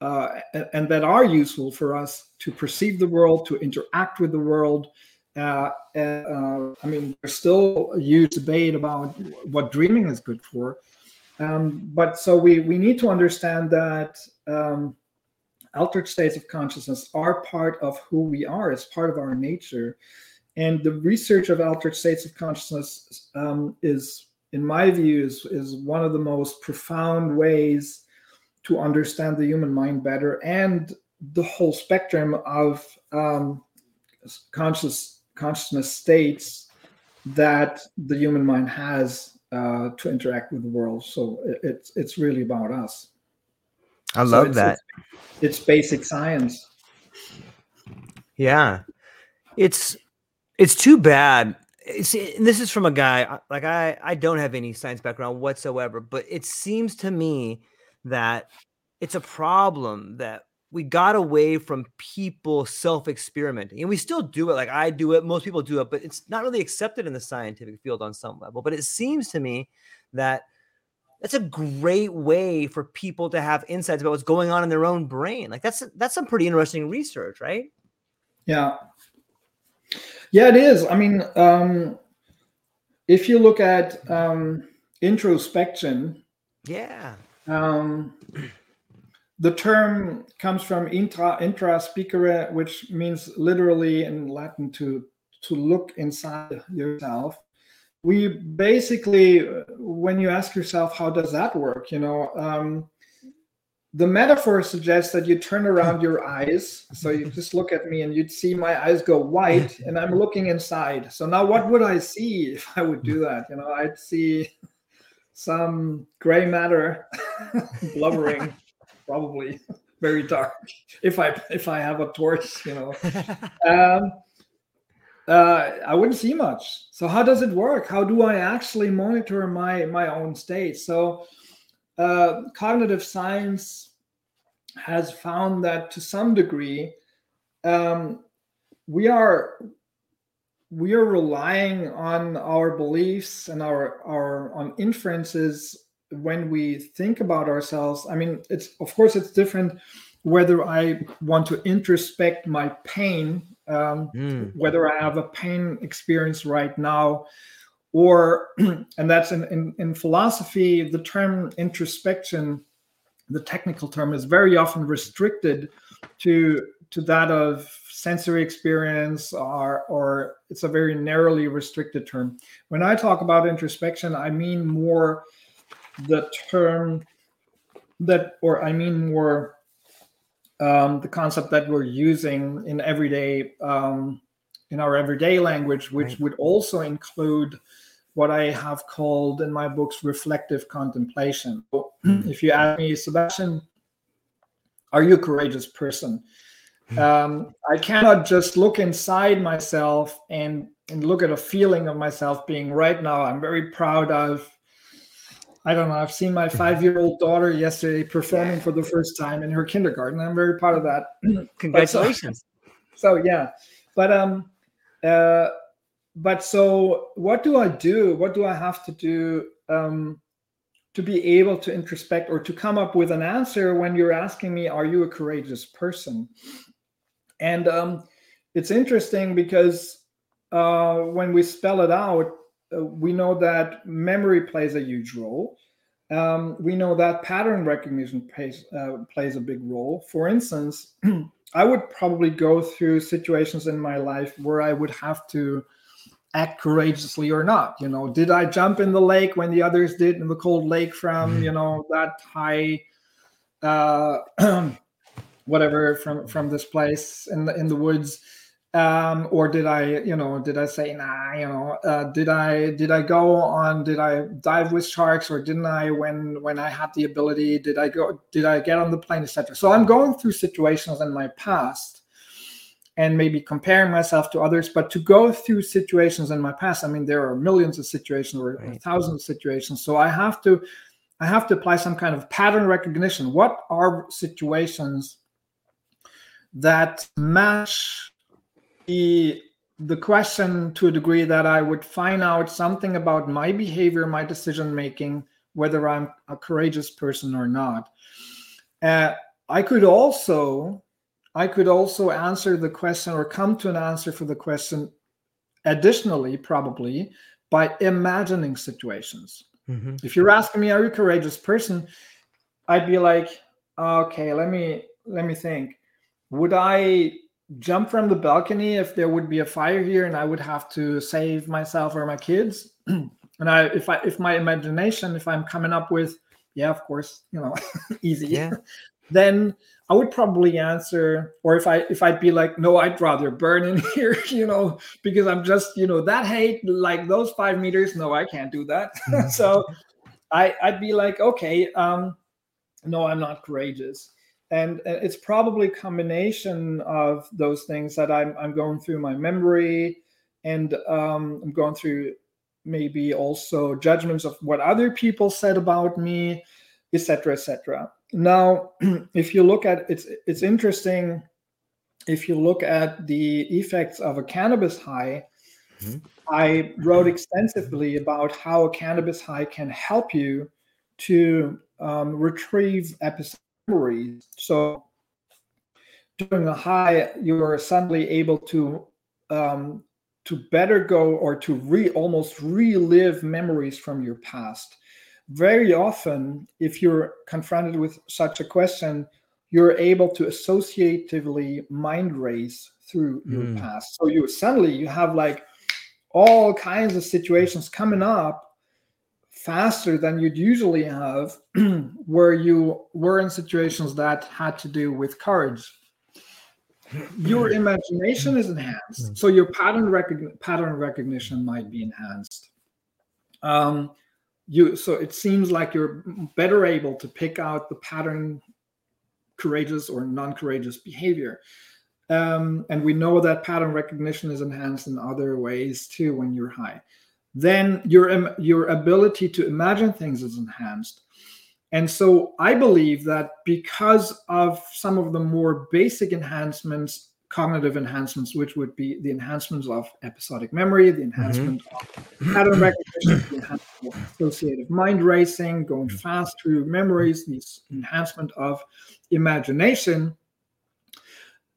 uh, and, that are useful for us to perceive the world, to interact with the world. Uh, uh, I mean, there's still a huge debate about what dreaming is good for. Um, but so we, we need to understand that um, altered states of consciousness are part of who we are, it's part of our nature. And the research of altered states of consciousness um, is in my view, is, is one of the most profound ways to understand the human mind better and the whole spectrum of um, conscious consciousness states that the human mind has uh, to interact with the world. So it, it's it's really about us. I love so it's, that. It's, it's basic science. Yeah, it's it's too bad Eh, see, this is from a guy like I I don't have any science background whatsoever, but it seems to me that it's a problem that we got away from people self-experimenting and we still do it like i do it most people do it but it's not really accepted in the scientific field on some level but it seems to me that that's a great way for people to have insights about what's going on in their own brain like that's that's some pretty interesting research right? Yeah yeah, it is. I mean, um, if you look at um, introspection, yeah, um, the term comes from intra intra spicere, which means literally in Latin to to look inside yourself. We basically, when you ask yourself, how does that work? You know, um, the metaphor suggests that you turn around your eyes. So you just look at me and you'd see my eyes go white and i'm looking inside. So now what would i see if i would do that? You know i'd see some gray matter blubbering probably very dark if i if i have a torch you know. Um, uh, i wouldn't see much. So how does it work? How do i actually monitor my my own state? So uh, cognitive science has found that to some degree um, we are we are relying on our beliefs and our our on inferences when we think about ourselves i mean it's of course it's different whether i want to introspect my pain um, mm. whether i have a pain experience right now or and that's in, in, in philosophy the term introspection the technical term is very often restricted to to that of sensory experience or or it's a very narrowly restricted term. When i talk about introspection i mean more the term that or i mean more um, the concept that we're using in everyday um, in our everyday language which right. would also include what I have called in my books reflective contemplation. Mm. If you ask me, Sebastian, are you a courageous person? Mm. Um, I cannot just look inside myself and, and look at a feeling of myself being right now. I'm very proud of. I don't know. I've seen my five-year-old daughter yesterday performing for the first time in her kindergarten. I'm very proud of that. Congratulations. so, so, yeah, but um, uh, but so what do I do? What do I have to do um, to be able to introspect or to come up with an answer when you're asking me, are you a courageous person? And um, it's interesting because uh, when we spell it out, uh, we know that memory plays a huge role. Um, we know that pattern recognition plays, uh, plays a big role. For instance, I would probably go through situations in my life where I would have to act courageously or not you know did i jump in the lake when the others did in the cold lake from mm-hmm. you know that high uh whatever from from this place in the in the woods um or did i you know did i say nah you know uh, did i did i go on did i dive with sharks or didn't i when when i had the ability? Did i go did i get on the plane etc so i'm going through situations in my past and maybe comparing myself to others but to go through situations in my past i mean there are millions of situations or right. thousands of situations. So i have to i have to apply some kind of pattern recognition. What are situations that match the the question to a degree that I would find out something about my behavior, my decision making, whether I'm a courageous person or not. Uh, I could also I could also answer the question or come to an answer for the question additionally, probably by imagining situations. Mm-hmm. If you're asking me, are you a courageous person? I'd be like, okay, let me let me think. Would I jump from the balcony if there would be a fire here and I would have to save myself or my kids. and I if I if my imagination, if I'm coming up with, yeah, of course, you know, easy, yeah. then I would probably answer, or if I if I'd be like, no, I'd rather burn in here, you know, because I'm just, you know, that hate like those five meters. No, I can't do that. Mm-hmm. so I I'd be like, okay, um, no, I'm not courageous and it's probably a combination of those things that I'm, I'm going through my memory and um, I'm going through maybe also judgments of what other people said about me, etc., etc. Now, if you look at it's it's interesting if you look at the effects of a cannabis high. Mm-hmm. I wrote extensively about how a cannabis high can help you to um, retrieve episodes memories. So during a high, you are suddenly able to um, to better go or to re almost relive memories from your past. Very often, if you're confronted with such a question, you're able to associatively mind race through your mm. past. So you suddenly you have like all kinds of situations coming up faster than you'd usually have where you were in situations that had to do with courage. Your imagination is enhanced so your pattern pattern recognition might be enhanced. Um, you so it seems like you're better able to pick out the pattern courageous or non-courageous behavior. Um, and we know that pattern recognition is enhanced in other ways too when you're high then your your ability to imagine things is enhanced and so i believe that because of some of the more basic enhancements cognitive enhancements which would be the enhancements of episodic memory the mm-hmm. enhancement mm-hmm. of pattern recognition the enhancement of associative mind racing going fast through memories the enhancement of imagination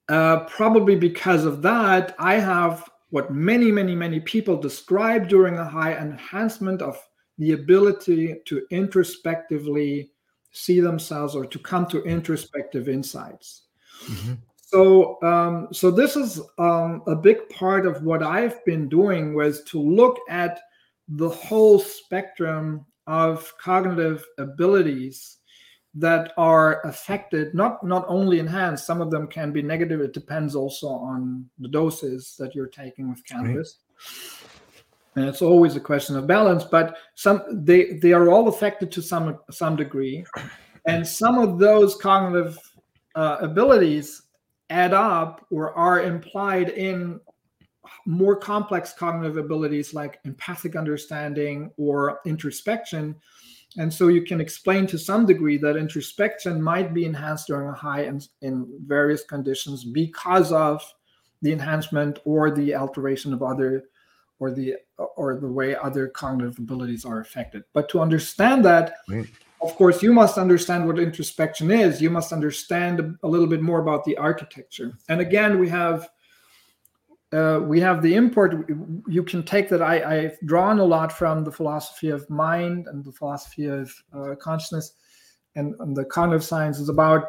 uh, probably because of that i have what many, many, many people describe during a high enhancement of the ability to introspectively see themselves or to come to introspective insights. Mm-hmm. So, um, so this is um, a big part of what I've been doing was to look at the whole spectrum of cognitive abilities that are affected not not only enhanced some of them can be negative. It depends also on the doses that you're taking with cannabis. Right. and it's always a question of balance but some they they are all affected to some some degree. And some of those cognitive uh, abilities add up or are implied in more complex cognitive abilities like empathic understanding or introspection and so you can explain to some degree that introspection might be enhanced during a high in, in various conditions because of the enhancement or the alteration of other or the or the way other cognitive abilities are affected. But to understand that, right. of course, you must understand what introspection is. You must understand a little bit more about the architecture. And again, we have uh, we have the import. You can take that. I, I've drawn a lot from the philosophy of mind and the philosophy of uh, consciousness, and, and, the cognitive science is about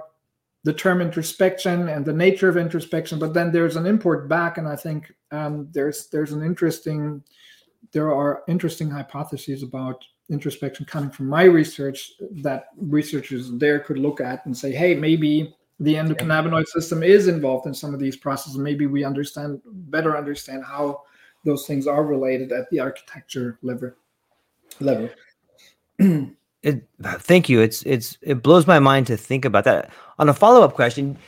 the term introspection and the nature of introspection, but then there's an import back, and I think um, there's there's an interesting there are interesting hypotheses about introspection coming from my research that researchers there could look at and say, hey, maybe the endocannabinoid system is involved in some of these processes. Maybe we understand better understand how those things are related at the architecture level. Level. it, thank you. It's it's it blows my mind to think about that. On a follow up question,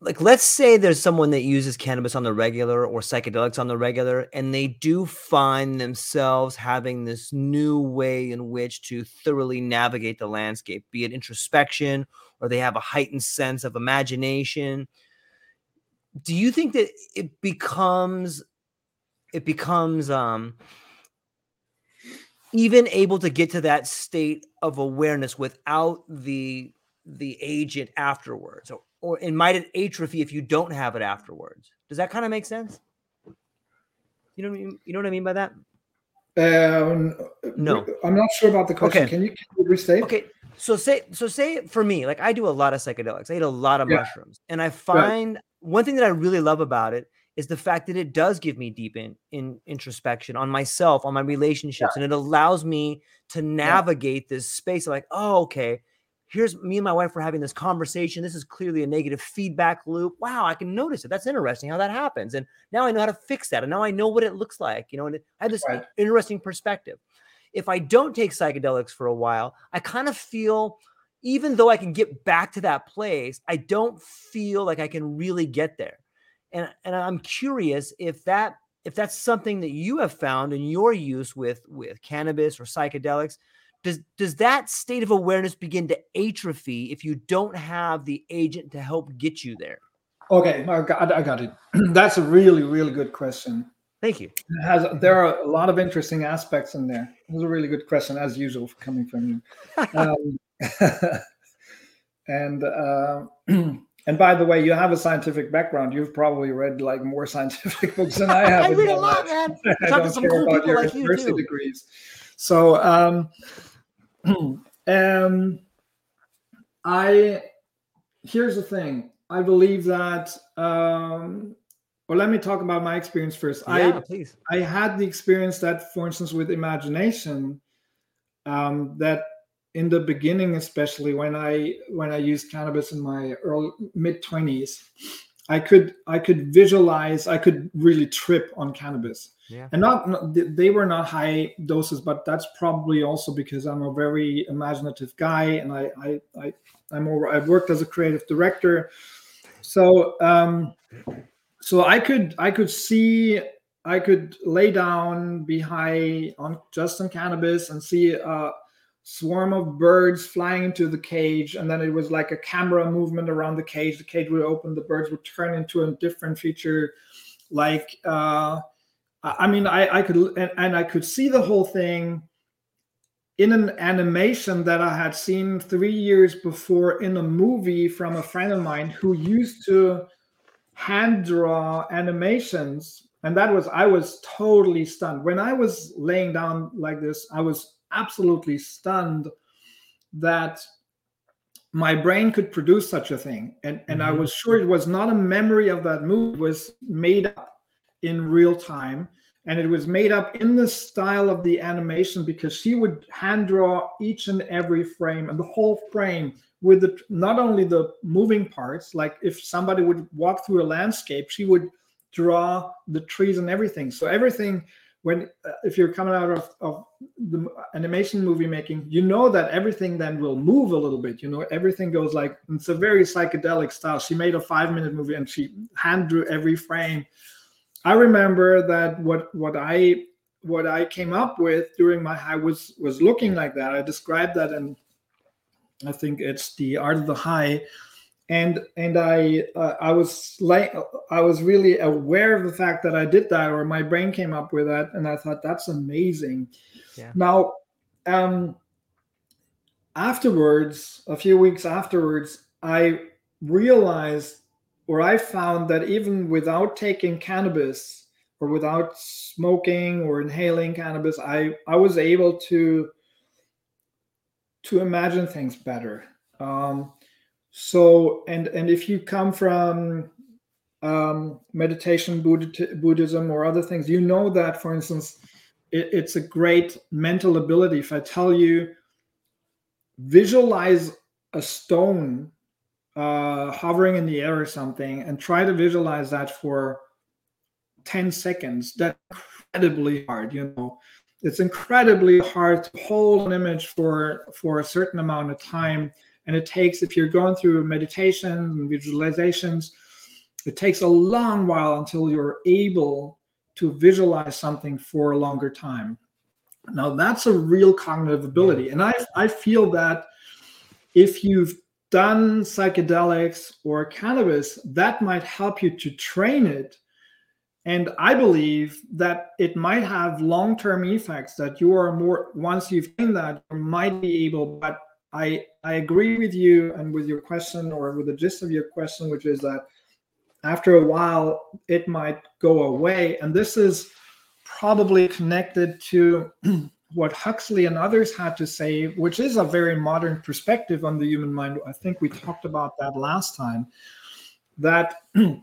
like let's say there's someone that uses cannabis on the regular or psychedelics on the regular, and they do find themselves having this new way in which to thoroughly navigate the landscape, be it introspection or they have a heightened sense of imagination. Do you think that it becomes it becomes um even able to get to that state of awareness without the the agent afterwards or, or it might it atrophy if you don't have it afterwards does that kind of make sense you know what I mean? you know what i mean by that um, no i'm not sure about the question okay. can you, can you restate okay so say so say for me like i do a lot of psychedelics i eat a lot of yeah. mushrooms and i find right. one thing that i really love about it is the fact that it does give me deep in, in introspection on myself, on my relationships, yeah. and it allows me to navigate yeah. this space of like, oh, okay, here's me and my wife were having this conversation. This is clearly a negative feedback loop. Wow, I can notice it. That's interesting how that happens. And now I know how to fix that. And now I know what it looks like, you know, and I have this right. interesting perspective. If I don't take psychedelics for a while, I kind of feel even though I can get back to that place, I don't feel like I can really get there and and I'm curious if that if that's something that you have found in your use with with cannabis or psychedelics does does that state of awareness begin to atrophy if you don't have the agent to help get you there okay i got, I got it that's a really really good question thank you has there are a lot of interesting aspects in there it was a really good question as usual coming from you um, and uh, And by the way, you have a scientific background. You've probably read like more scientific books than I have. I read a lot, man. I don't care cool about your like university you degrees. So, um, um, I here's the thing. I believe that. Um, well, let me talk about my experience first. Yeah, I please. I had the experience that, for instance, with imagination, um, that in the beginning especially when i when i used cannabis in my early mid 20s i could i could visualize i could really trip on cannabis yeah. and not, they were not high doses but that's probably also because i'm a very imaginative guy and i i, I i'm over i've worked as a creative director so um so i could i could see i could lay down be high on just on cannabis and see uh swarm of birds flying into the cage and then it was like a camera movement around the cage. The cage would open the birds would turn into a different feature. Like uh i mean i i could and, and i could see the whole thing in an animation that i had seen three years before in a movie from a friend of mine who used to hand draw animations. And that was i was totally stunned. When i was laying down like this i was absolutely stunned that my brain could produce such a thing. And and mm-hmm. i was sure it was not a memory of that movie. It was made up in real time. And it was made up in the style of the animation because she would hand draw each and every frame and the whole frame with the, not only the moving parts like if somebody would walk through a landscape she would draw the trees and everything. So everything when uh, if you're coming out of, of the animation movie making you know that everything then will move a little bit you know everything goes like it's a very psychedelic style. She made a five minute movie and she hand drew every frame. I remember that what what i what i came up with during my high was was looking like that. I described that and i think it's the art of the high and and I uh, I was like I was really aware of the fact that I did that, or my brain came up with that, and I thought that's amazing. Yeah. Now, um, afterwards, a few weeks afterwards, I realized, or I found that even without taking cannabis, or without smoking or inhaling cannabis, I I was able to to imagine things better. Um, so and and if you come from um, meditation buddhism or other things you know that for instance it, it's a great mental ability. If i tell you visualize a stone uh, hovering in the air or something and try to visualize that for 10 seconds that's incredibly hard you know. It's incredibly hard to hold an image for for a certain amount of time and it takes if you're going through meditation and visualizations it takes a long while until you're able to visualize something for a longer time. Now that's a real cognitive ability. And i i feel that if you've done psychedelics or cannabis that might help you to train it. And i believe that it might have long-term effects that you are more once you've done that you might be able but i i agree with you and with your question or with the gist of your question which is that after a while it might go away and this is probably connected to what huxley and others had to say which is a very modern perspective on the human mind i think we talked about that last time that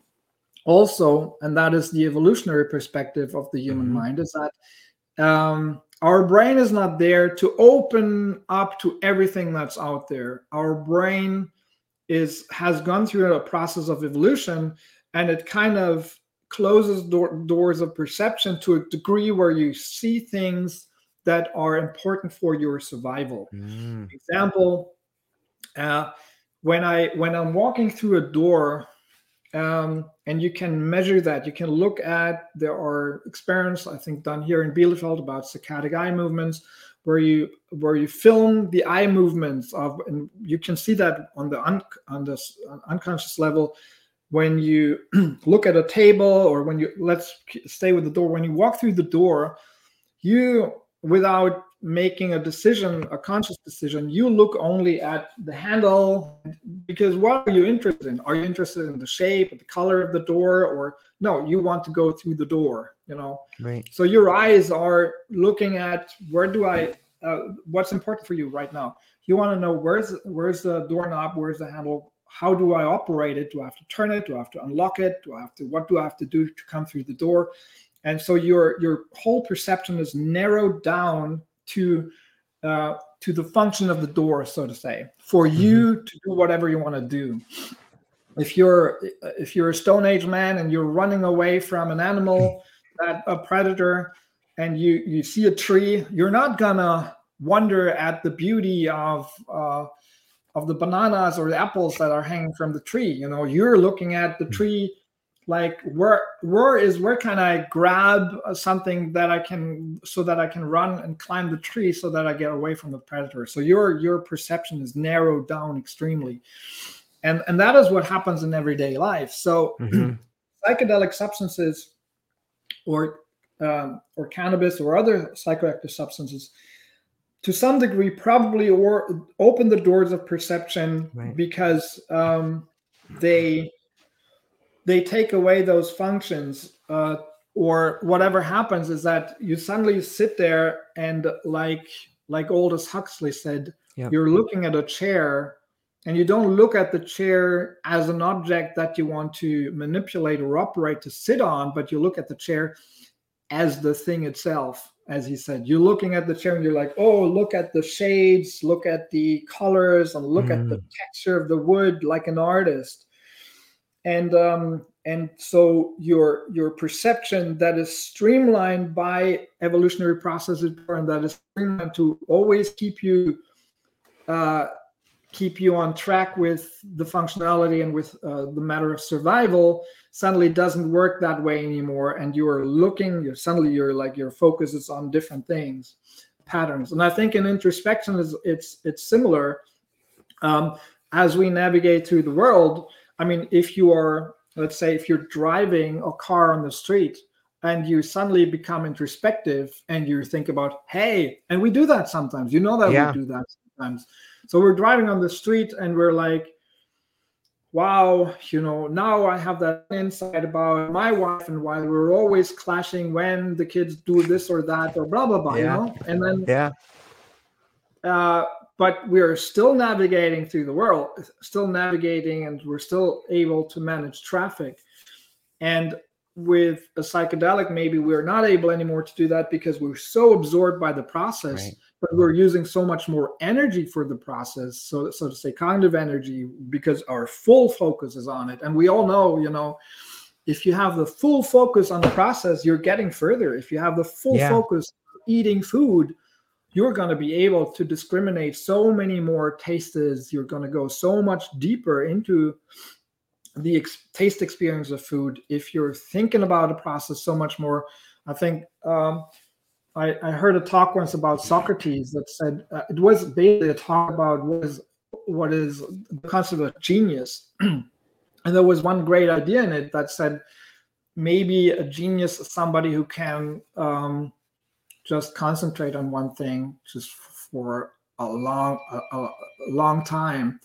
also, and that is the evolutionary perspective of the human mm-hmm. mind, is that um, our brain is not there to open up to everything that's out there. Our brain is has gone through a process of evolution, and it kind of closes door, doors of perception to a degree where you see things that are important for your survival. Mm. Example, uh, when I when I'm walking through a door um, and you can measure that. You can look at there are experiments I think done here in Bielefeld about saccadic eye movements, where you where you film the eye movements of, and you can see that on the un, on the unconscious level when you look at a table or when you let's stay with the door when you walk through the door you without making a decision, a conscious decision, you look only at the handle because what are you interested in? Are you interested in the shape, the color of the door, or no, you want to go through the door, you know? Right. So your eyes are looking at where do I, uh, what's important for you right now? You want to know where's where's the doorknob, where's the handle, how do I operate it? Do I have to turn it? Do I have to unlock it? Do I have to, what do I have to do to come through the door? And so your your whole perception is narrowed down to uh, to the function of the door, so to say, for mm-hmm. you to do whatever you want to do. If you're if you're a Stone Age man and you're running away from an animal, that a predator, and you you see a tree, you're not gonna wonder at the beauty of uh, of the bananas or the apples that are hanging from the tree. You know, you're looking at the mm. tree like where where is where can i grab something that i can so that i can run and climb the tree so that i get away from the predator so your your perception is narrowed down extremely and and that is what happens in everyday life so mm-hmm. psychedelic substances or um, or cannabis or other psychoactive substances to some degree probably or open the doors of perception right. because um, they they take away those functions uh, or whatever happens is that you suddenly sit there and like like aldous huxley said yep. you're looking at a chair and you don't look at the chair as an object that you want to manipulate or operate to sit on but you look at the chair as the thing itself as he said you're looking at the chair and you're like oh look at the shades look at the colors and look mm. at the mm. texture of the wood like an artist and um, and so your your perception that is streamlined by evolutionary processes and that is streamlined to always keep you uh, keep you on track with the functionality and with uh, the matter of survival suddenly doesn't work that way anymore. And you are looking you're suddenly you're like your focus is on different things patterns. And i think in introspection is it's it's similar um, as we navigate through the world I mean, if you are, let's say, if you're driving a car on the street and you suddenly become introspective and you think about, hey, and we do that sometimes, you know that yeah. we do that sometimes. So we're driving on the street and we're like, wow, you know, now I have that insight about my wife and why we're always clashing when the kids do this or that or blah blah blah, yeah. you know, and then yeah. Uh, but we're still navigating through the world, still navigating, and we're still able to manage traffic. And with a psychedelic, maybe we're not able anymore to do that because we're so absorbed by the process, right. but we're using so much more energy for the process. So, so to say, cognitive energy, because our full focus is on it. And we all know, you know, if you have the full focus on the process, you're getting further. If you have the full yeah. focus eating food, you're going to be able to discriminate so many more tastes. You're going to go so much deeper into the ex- taste experience of food if you're thinking about a process so much more. I think um, I, I, heard a talk once about Socrates that said uh, it was basically a talk about what is what is the concept of genius, and there was one great idea in it that said maybe a genius is somebody who can um, just concentrate on one thing just for a long a, a long time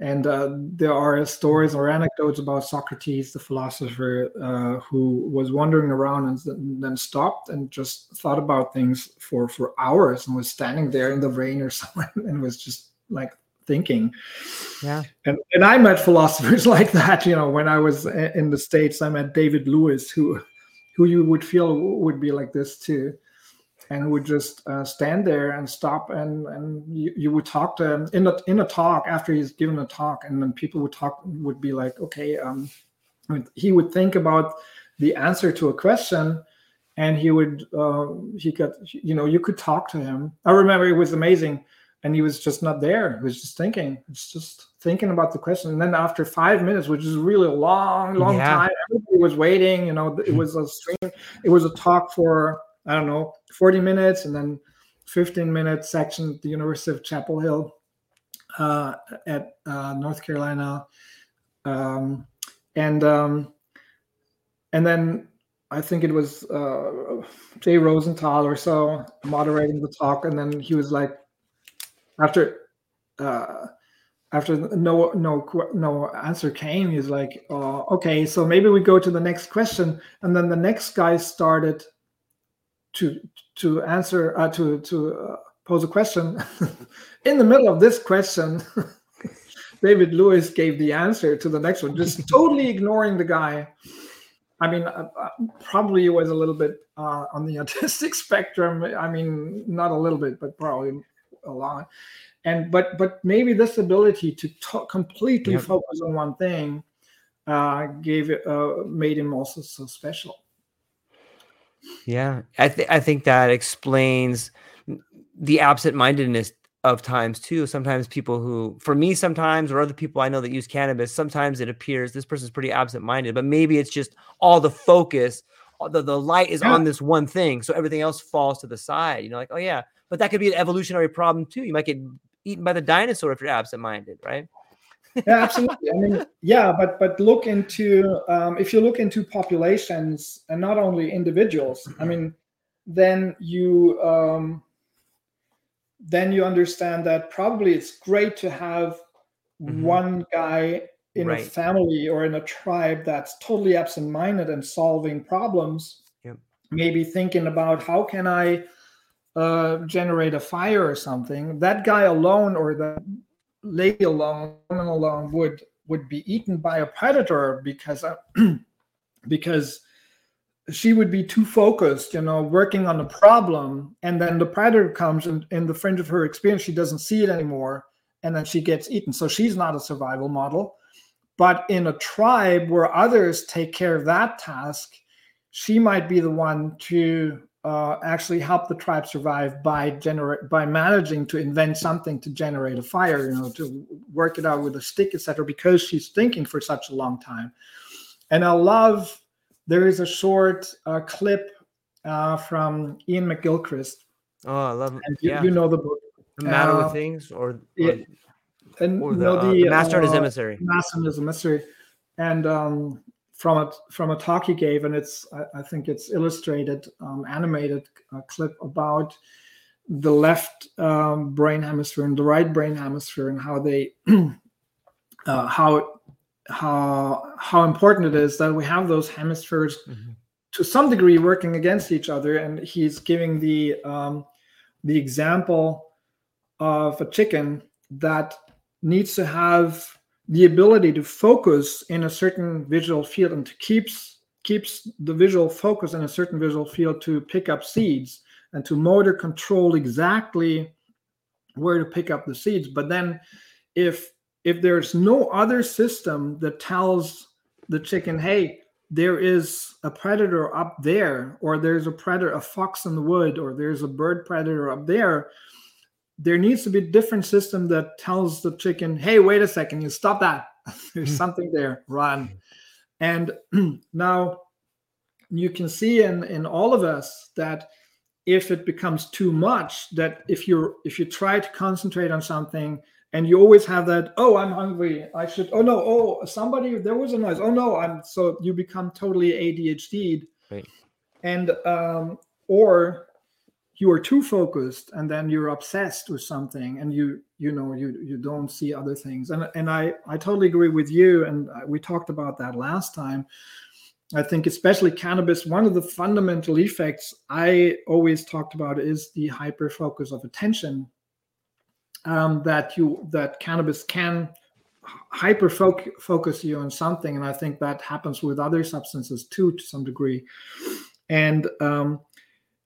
and uh, there are stories or anecdotes about Socrates, the philosopher, uh, who was wandering around and then stopped and just thought about things for for hours and was standing there in the rain or something and was just like thinking. Yeah. And and I met philosophers like that. You know, when I was in the states, I met David Lewis, who who you would feel would be like this too and would just uh, stand there and stop and and you, you would talk to him in a in a talk after he's given a talk and then people would talk would be like okay um he would think about the answer to a question and he would uh, he could you know you could talk to him. I remember it was amazing and he was just not there. He was just thinking it's just thinking about the question and then after five minutes which is really a long long yeah. time everybody was waiting you know it was a stream it was a talk for I don't know, 40 minutes and then 15 minute section at the University of Chapel Hill uh, at uh, North Carolina. Um, and um, and then I think it was uh, Jay Rosenberg or so moderating the talk, and then he was like, after uh, after no no no answer came, he's like, oh, okay, so maybe we go to the next question, and then the next guy started to to answer uh, to to uh, pose a question. In the middle of this question david lewis gave the answer to the next one just totally ignoring the guy. I mean uh, uh probably was a little bit uh, on the autistic spectrum. I mean not a little bit but probably a lot. And but but maybe this ability to t- completely yep. focus on one thing uh, gave it made him also so special yeah, I think I think that explains the absent-mindedness of times too. Sometimes people who, for me, sometimes or other people I know that use cannabis, sometimes it appears this person's pretty absent-minded, but maybe it's just all the focus, all the the light is yeah. on this one thing, so everything else falls to the side. You know, like oh yeah, but that could be an evolutionary problem too. You might get eaten by the dinosaur if you're absent-minded, right? Yeah, absolutely. I mean, yeah, but but look into um, if you look into populations and not only individuals. I mean, then you um, then you understand that probably it's great to have mm-hmm. one guy in right. a family or in a tribe that's totally absent-minded and solving problems. Yep. Maybe thinking about how can I uh, generate a fire or something. That guy alone or the lady alone, woman alone would would be eaten by a predator because uh, because she would be too focused, you know, working on the problem, and then the predator comes and in the fringe of her experience, she doesn't see it anymore, and then she gets eaten. So she's not a survival model. But in a tribe where others take care of that task, she might be the one to uh, actually help the tribe survive by generate by managing to invent something to generate a fire you know to work it out with a stick etc because she's thinking for such a long time. And i love there is a short uh, clip uh, from ian mcgilchrist. Oh i love it you, yeah. you know the book. The matter with uh, things or, or yeah. and or the, no, the, the master and his uh, emissary. Master and his emissary. And um from a from a talk he gave, and it's I, I think it's illustrated, um, animated uh, clip about the left um, brain hemisphere and the right brain hemisphere, and how they uh, how how how important it is that we have those hemispheres mm-hmm. to some degree working against each other. And he's giving the um, the example of a chicken that needs to have the ability to focus in a certain visual field and to keeps keeps the visual focus in a certain visual field to pick up seeds and to motor control exactly where to pick up the seeds. But then if if there's no other system that tells the chicken hey there is a predator up there or there's a predator a fox in the wood or there's a bird predator up there there needs to be a different system that tells the chicken hey wait a second you stop that. There's something there run. And now you can see in in all of us that if it becomes too much that if you're if you try to concentrate on something and you always have that oh i'm hungry i should oh no oh somebody there was a noise oh no i'm so you become totally adhd Right. and um or you are too focused and then you're obsessed with something and you you know you you don't see other things. And and i i totally agree with you. And we talked about that last time. I think especially cannabis one of the fundamental effects i always talked about is the hyper focus of attention um, that you that cannabis can hyper focus you on something. And i think that happens with other substances too to some degree. And um,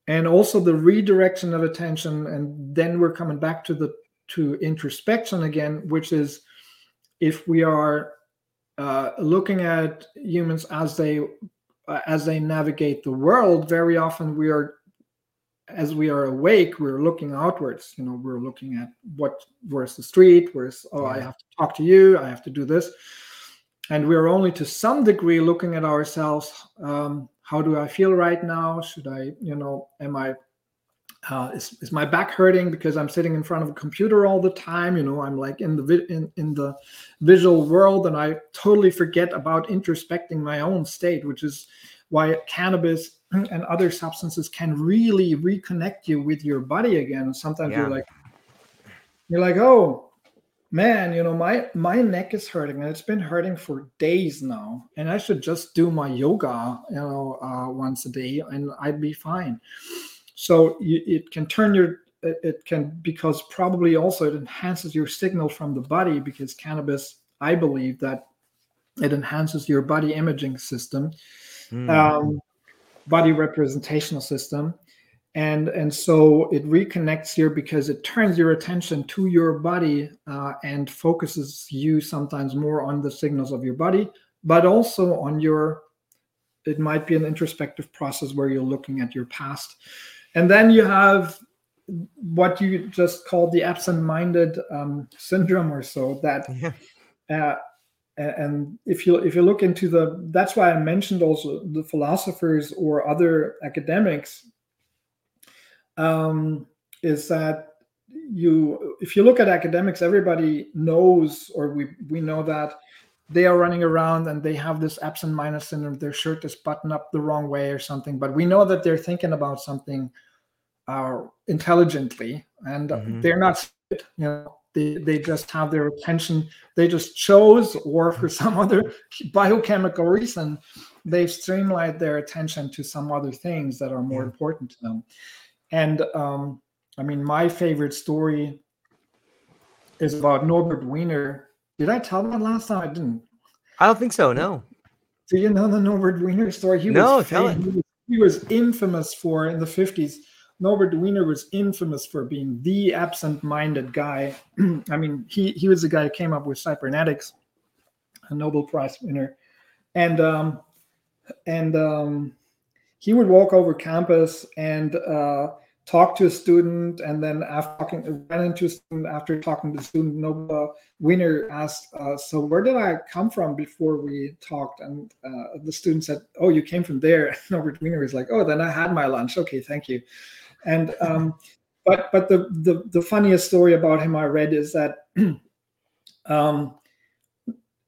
and also the redirection of attention and then we're coming back to the to introspection again which is if we are uh, looking at humans as they uh, as they navigate the world very often we are as we are awake, we're looking outwards. You know, we're looking at what where's the street, where's oh, I have to talk to you, I have to do this, and we're only to some degree looking at ourselves. Um, how do I feel right now? Should I, you know, am I uh, is, is my back hurting because I'm sitting in front of a computer all the time? You know, I'm like in the vi- in, in the visual world, and I totally forget about introspecting my own state, which is why cannabis and other substances can really reconnect you with your body again. Sometimes yeah. you're like, you're like, oh man, you know, my my neck is hurting and it's been hurting for days now, and I should just do my yoga, you know, uh, once a day, and I'd be fine. So you, it can turn your it can because probably also it enhances your signal from the body because cannabis i believe that it enhances your body imaging system mm. um, body representational system and and so it reconnects here because it turns your attention to your body uh, and focuses you sometimes more on the signals of your body but also on your it might be an introspective process where you're looking at your past and then you have what you just called the absent-minded um, syndrome or so that yeah. uh, and if you if you look into the that's why i mentioned also the philosophers or other academics um, is that you if you look at academics everybody knows or we we know that they are running around and they have this absent-minded syndrome their shirt is buttoned up the wrong way or something but we know that they're thinking about something uh, intelligently and mm-hmm. they're not you know they, they just have their attention they just chose or for some other biochemical reason they've streamlined their attention to some other things that are more yeah. important to them and um, i mean my favorite story is about norbert wiener. Did i tell that last time? I didn't. I don't think so no. Do you know the norbert wiener story? He no was tell it. He was, he was infamous for in the 50s Norbert Wiener was infamous for being the absent-minded guy. I mean, he he was the guy who came up with cybernetics, a Nobel Prize winner, and um, and um, he would walk over campus and uh, talk to a student, and then after talking, ran into a student after talking to the student. Norbert Wiener asked, uh, "So where did I come from before we talked?" And uh, the student said, "Oh, you came from there." Norbert Wiener was like, "Oh, then I had my lunch. Okay, thank you." And um, but but the, the the funniest story about him I read is that um,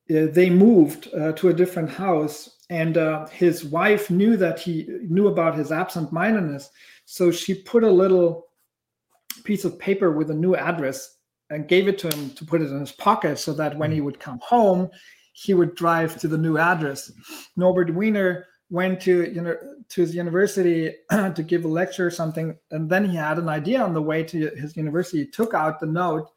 they moved uh, to a different house, and uh, his wife knew that he knew about his absent-mindedness, so she put a little piece of paper with a new address and gave it to him to put it in his pocket, so that when he would come home, he would drive to the new address. Norbert Wiener went to you know to his university to give a lecture or something, and then he had an idea on the way to his university. He took out the note,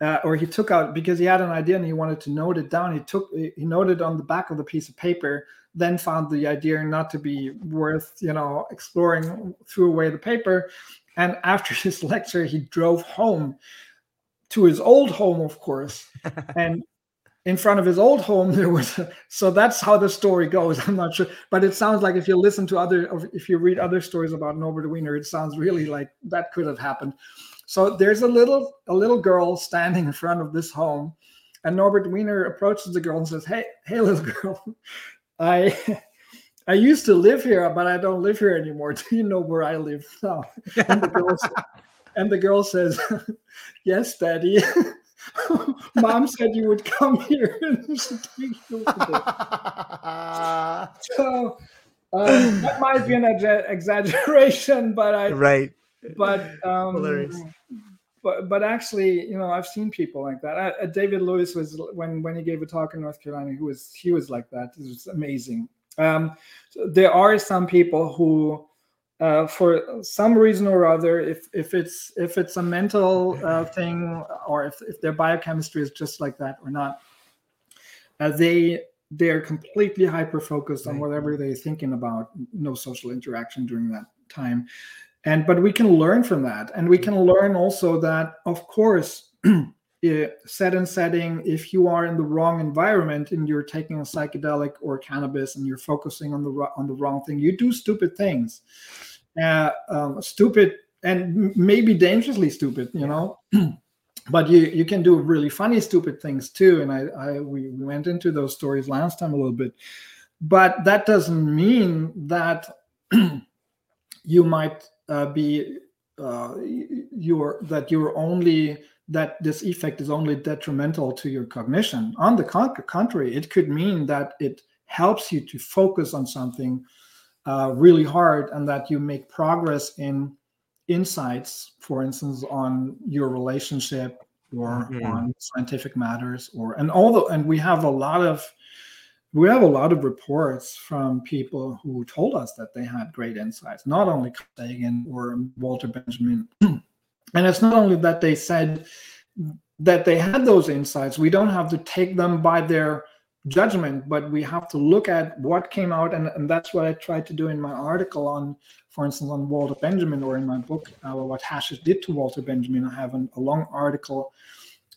uh, or he took out because he had an idea and he wanted to note it down. He took he noted on the back of the piece of paper, then found the idea not to be worth you know exploring, threw away the paper, and after his lecture, he drove home to his old home, of course, and in front of his old home there was a, so that's how the story goes. I'm not sure but it sounds like if you listen to other if you read other stories about norbert wiener it sounds really like that could have happened so there's a little a little girl standing in front of this home and norbert wiener approaches the girl and says hey hey little girl. I i used to live here but i don't live here anymore. Do you know where i live now? And the girl, and the girl says yes daddy. Mom said you would come here. And so um, that might be an exaggeration, but I right. But um, Hilarious. But but actually, you know, I've seen people like that. Uh, David Lewis was when when he gave a talk in North Carolina. He was he was like that. It was amazing. Um, so there are some people who uh, for some reason or other, if if it's if it's a mental uh, thing or if, if their biochemistry is just like that or not, uh, they they are completely hyper focused on whatever they're thinking about. No social interaction during that time, and but we can learn from that, and we can learn also that of course. set and setting if you are in the wrong environment and you're taking a psychedelic or cannabis and you're focusing on the on the wrong thing you do stupid things uh, um, stupid and maybe dangerously stupid, you know. but you you can do really funny stupid things too. And I, I we went into those stories last time a little bit, but that doesn't mean that you might uh, be uh, you're that you're only that this effect is only detrimental to your cognition. On the con- contrary, it could mean that it helps you to focus on something uh, really hard and that you make progress in insights, for instance, on your relationship or mm-hmm. on scientific matters or and all the and we have a lot of we have a lot of reports from people who told us that they had great insights, not only Sagan or Walter Benjamin. and it's not only that they said that they had those insights, we don't have to take them by their judgment, but we have to look at what came out, and, and that's what I tried to do in my article on, for instance, on Walter Benjamin, or in my book, uh, what hashish did to Walter Benjamin. I have an, a long article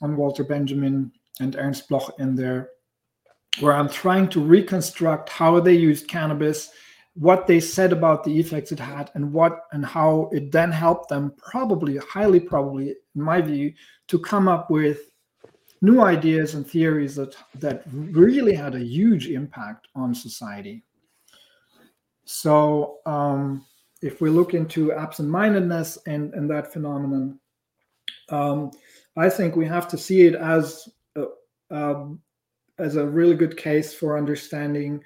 on Walter Benjamin and Ernst Bloch in there, where I'm trying to reconstruct how they used cannabis, what they said about the effects it had, and what and how it then helped them, probably, highly probably, in my view, to come up with new ideas and theories that that really had a huge impact on society. So um, if we look into absent-mindedness and, and that phenomenon, um, I think we have to see it as a, um, as a really good case for understanding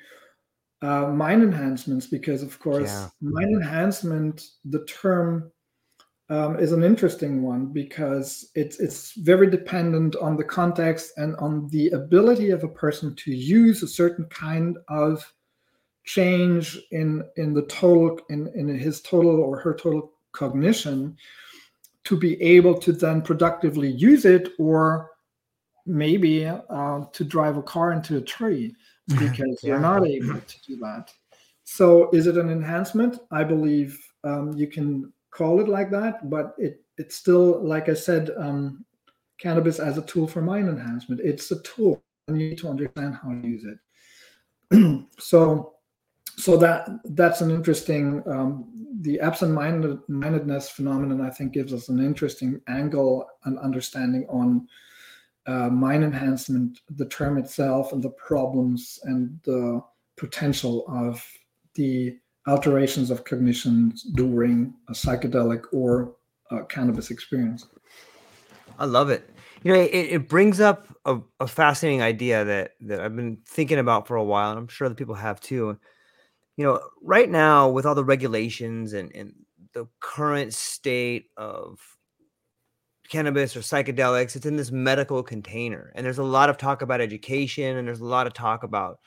uh, mind enhancements because, of course, yeah. mind enhancement, the term um, is an interesting one because it's it's very dependent on the context and on the ability of a person to use a certain kind of change in in the total in in his total or her total cognition to be able to then productively use it or maybe uh, to drive a car into a tree because yeah. you're not able to do that so is it an enhancement i believe um, you can call it like that, but it it's still like I said, um, cannabis as a tool for mind enhancement. It's a tool, and you need to understand how to use it. so, so that that's an interesting um, the absent-mindedness phenomenon. I think gives us an interesting angle and understanding on uh, mind enhancement, the term itself, and the problems and the potential of the alterations of cognition during a psychedelic or a cannabis experience. I love it. You know, it, it brings up a, a, fascinating idea that that I've been thinking about for a while, and I'm sure other people have too. You know, right now with all the regulations and, and the current state of cannabis or psychedelics, it's in this medical container, and there's a lot of talk about education, and there's a lot of talk about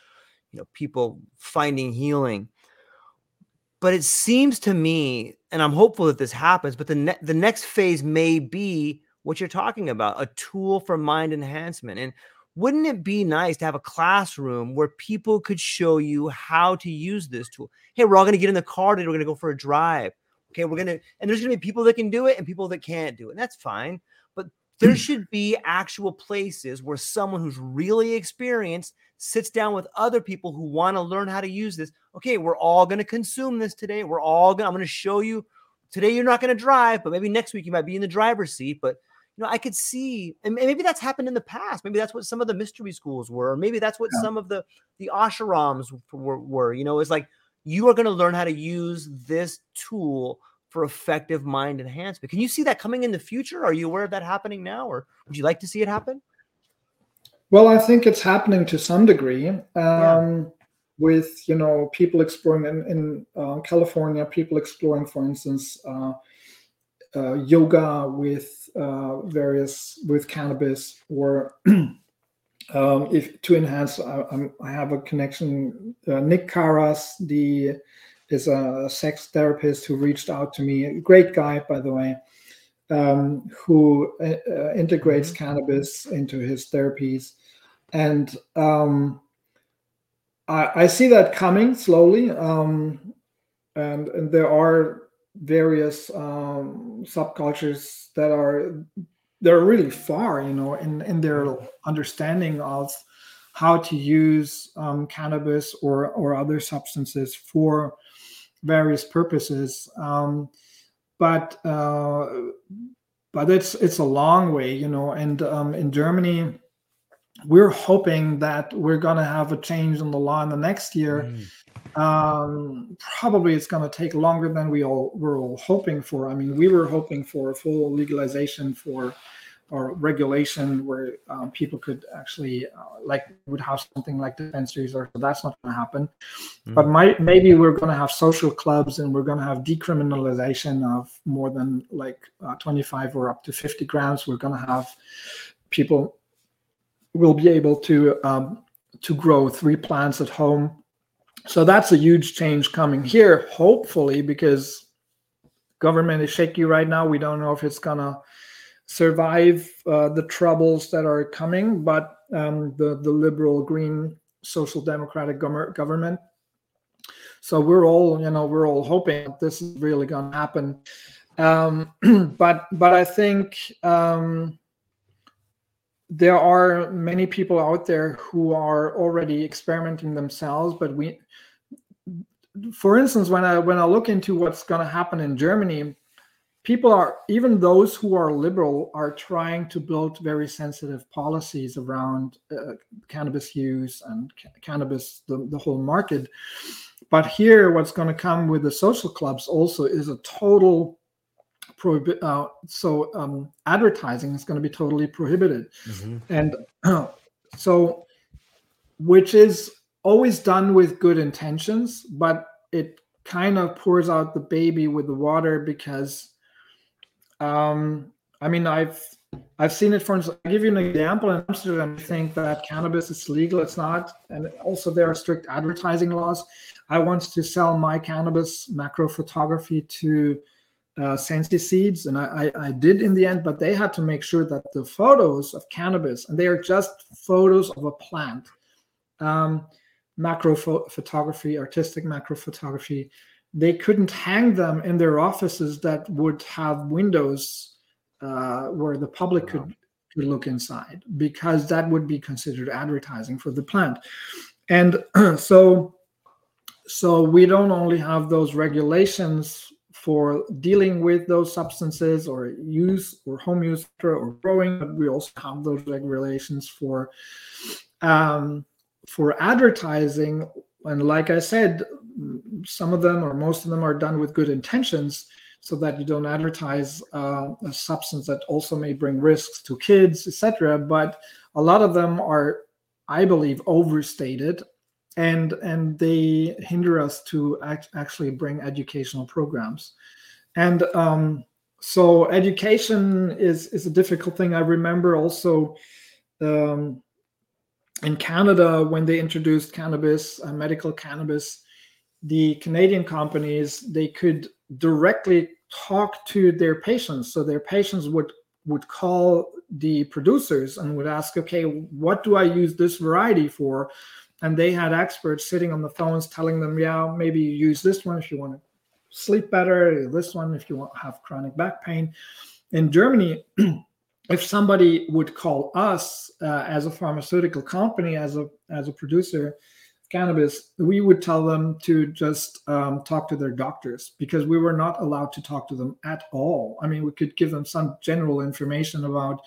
you know people finding healing. But it seems to me and i'm hopeful that this happens but the ne- the next phase may be what you're talking about a tool for mind enhancement and wouldn't it be nice to have a classroom where people could show you how to use this tool? Hey we're all going to get in the car today we're going to go for a drive okay we're going to and there's going to be people that can do it and people that can't do it and that's fine but there mm. should be actual places where someone who's really experienced sits down with other people who want to learn how to use this. Okay, we're all going to consume this today. We're all going to, I'm going to show you today you're not going to drive, but maybe next week you might be in the driver's seat. But you know, I could see, and maybe that's happened in the past. Maybe that's what some of the mystery schools were, or maybe that's what yeah. some of the the ashrams were, were. You know, it's like you are going to learn how to use this tool for effective mind enhancement. Can you see that coming in the future? Are you aware of that happening now, or would you like to see it happen? Well, I think it's happening to some degree. Um, yeah. With you know people exploring in, in uh, California, people exploring, for instance, uh, uh, yoga with uh, various with cannabis, or um, if to enhance. I, I, have a connection. Uh, Nick Karas, the is a sex therapist who reached out to me. A great guy, by the way, um, who uh, uh, integrates mm-hmm. cannabis into his therapies, and um, I, I, see that coming slowly. Um, and and there are various um, subcultures that are they're really far, you know, in in their mm-hmm. understanding of how to use um, cannabis or or other substances for various purposes. Um, but uh, but it's it's a long way, you know. And um, in Germany, we're hoping that we're going to have a change in the law in the next year. Mm. Um, probably it's going to take longer than we all were all hoping for. I mean, we were hoping for a full legalization for or regulation where um, people could actually uh, like would have something like dispensaries or so that's not going to happen mm. but my, maybe we're going to have social clubs and we're going to have decriminalization of more than like uh, 25 or up to 50 grams we're going to have people will be able to um, to grow three plants at home so that's a huge change coming here hopefully because government is shaky right now we don't know if it's going to survive uh, the troubles that are coming, but um, the the liberal green social democratic government. So we're all you know we're all hoping this is really going to happen. Um, but but I think um, there are many people out there who are already experimenting themselves. But we, for instance, when I when I look into what's going to happen in Germany, people are even those who are liberal are trying to build very sensitive policies around uh, cannabis use and ca- cannabis the, the whole market but here what's going to come with the social clubs also is a total prohibit uh, so um, advertising is going to be totally prohibited mm-hmm. and uh, so which is always done with good intentions but it kind of pours out the baby with the water because um, I mean, I've I've seen it. For instance, I'll give you an example. In Amsterdam, I think that cannabis is legal. It's not, and also there are strict advertising laws. I wanted to sell my cannabis macro photography to uh, Sensi Seeds, and I, I, I, did in the end. But they had to make sure that the photos of cannabis, and they are just photos of a plant, um, macro pho- photography, artistic macro photography they couldn't hang them in their offices that would have windows uh, where the public could, could look inside because that would be considered advertising for the plant and so so we don't only have those regulations for dealing with those substances or use or home use or growing but we also have those regulations for um, for advertising. And like i said some of them or most of them are done with good intentions so that you don't advertise uh, a substance that also may bring risks to kids etc but a lot of them are i believe overstated and and they hinder us to act, actually bring educational programs and um, so education is is a difficult thing i remember also um, in Canada, when they introduced cannabis, uh, medical cannabis, the Canadian companies they could directly talk to their patients. So their patients would would call the producers and would ask, okay, what do I use this variety for? And they had experts sitting on the phones telling them, yeah, maybe you use this one if you want to sleep better, this one if you want have chronic back pain. In Germany, if somebody would call us uh, as a pharmaceutical company, as a as a producer, cannabis, we would tell them to just um, talk to their doctors because we were not allowed to talk to them at all. I mean, we could give them some general information about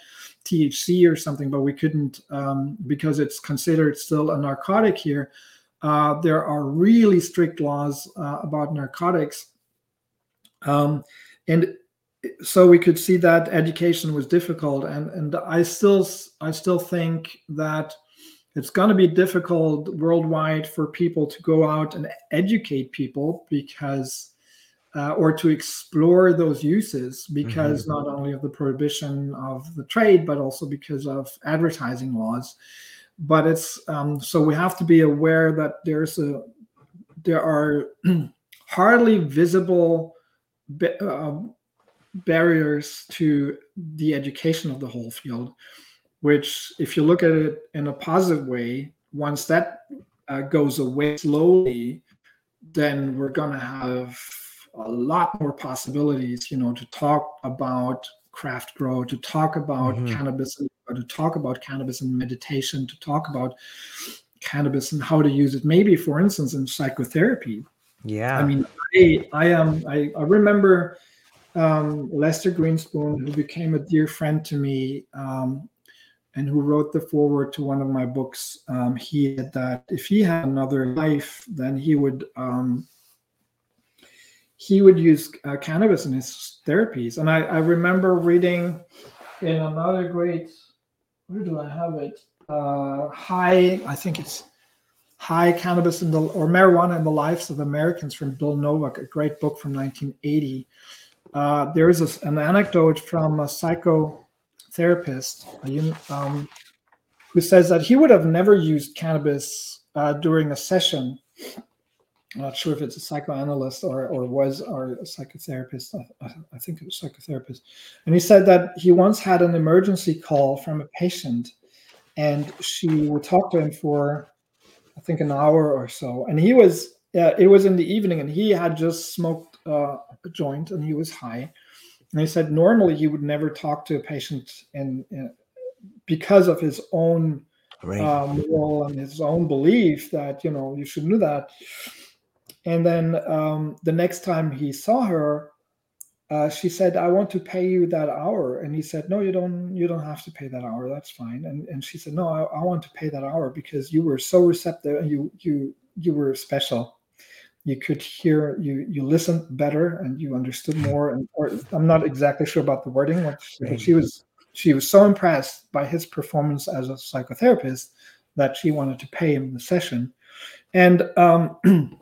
THC or something, but we couldn't um, because it's considered still a narcotic here. Uh, there are really strict laws uh, about narcotics. Um, and so we could see that education was difficult and and i still i still think that it's going to be difficult worldwide for people to go out and educate people because uh, or to explore those uses because mm-hmm. not only of the prohibition of the trade but also because of advertising laws but it's um, so we have to be aware that there's a there are hardly visible uh, barriers to the education of the whole field which if you look at it in a positive way once that uh, goes away slowly then we're going to have a lot more possibilities you know to talk about craft grow to talk about mm-hmm. cannabis to talk about cannabis and meditation to talk about cannabis and how to use it. Maybe for instance in psychotherapy. Yeah. I mean i i am i, I remember um, lester grinspoon who became a dear friend to me um, and who wrote the foreword to one of my books, um, he said that if he had another life, then he would um, he would use uh, cannabis in his therapies. And I, I, remember reading in another great, where do I have it? Uh, high, I think it's High Cannabis in the or Marijuana in the Lives of Americans from Bill Novak, a great book from 1980. Uh, there is a, an anecdote from a psycho therapist um, who says that he would have never used cannabis uh, during a session. I'm not sure if it's a psychoanalyst or, or was or a psychotherapist. I, I think it was psychotherapist. And he said that he once had an emergency call from a patient and she would talk to him for, I think, an hour or so. And he was, uh, it was in the evening and he had just smoked uh, a joint and he was high and he said normally he would never talk to a patient and, because of his own um, moral and his own belief that you know you shouldn't do that. And then um, the next time he saw her, uh, she said, "I want to pay you that hour." And he said, "No, you don't. You don't have to pay that hour. That's fine." And and she said, "No, I, I want to pay that hour because you were so receptive and you you you were special." you could hear you you listened better and you understood more and or i'm not exactly sure about the wording what she was she was so impressed by his performance as a psychotherapist that she wanted to pay him the session and um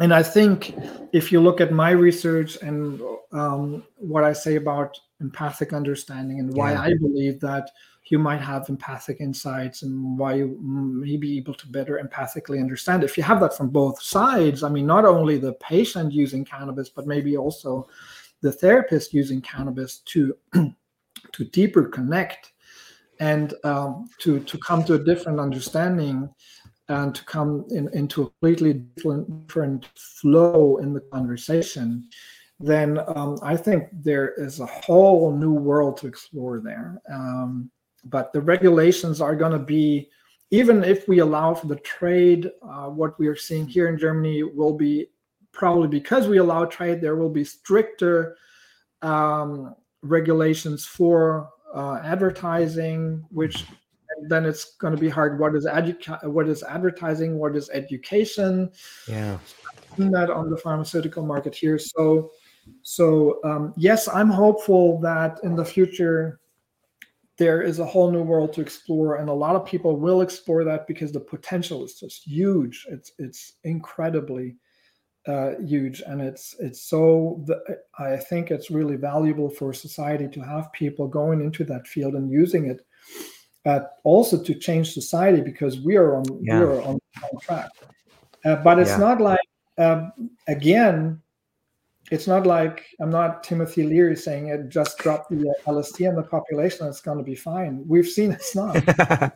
and i think if you look at my research and um, what i say about empathic understanding and why yeah. i believe that you might have empathic insights and why you may be able to better empathically understand. If you have that from both sides, I mean, not only the patient using cannabis, but maybe also the therapist using cannabis to to deeper connect and um, to to come to a different understanding and to come in, into a completely different, different flow in the conversation then um, I think there is a whole new world to explore there. Um, but the regulations are going to be even if we allow for the trade uh, what we are seeing here in germany will be probably because we allow trade there will be stricter um, regulations for uh, advertising which then it's going to be hard. What is edu- what is advertising? What is education? Yeah. That on the pharmaceutical market here? So so um, yes i'm hopeful that in the future there is a whole new world to explore and a lot of people will explore that because the potential is just huge. It's it's incredibly uh, huge and it's it's so the, i think it's really valuable for society to have people going into that field and using it but also to change society because we are on Yeah. we are on, on track. Uh, but it's Yeah. not like um, again, it's not like I'm not Timothy Leary saying it just drop the uh, LSD in the population, and it's going to be fine. We've seen it's not.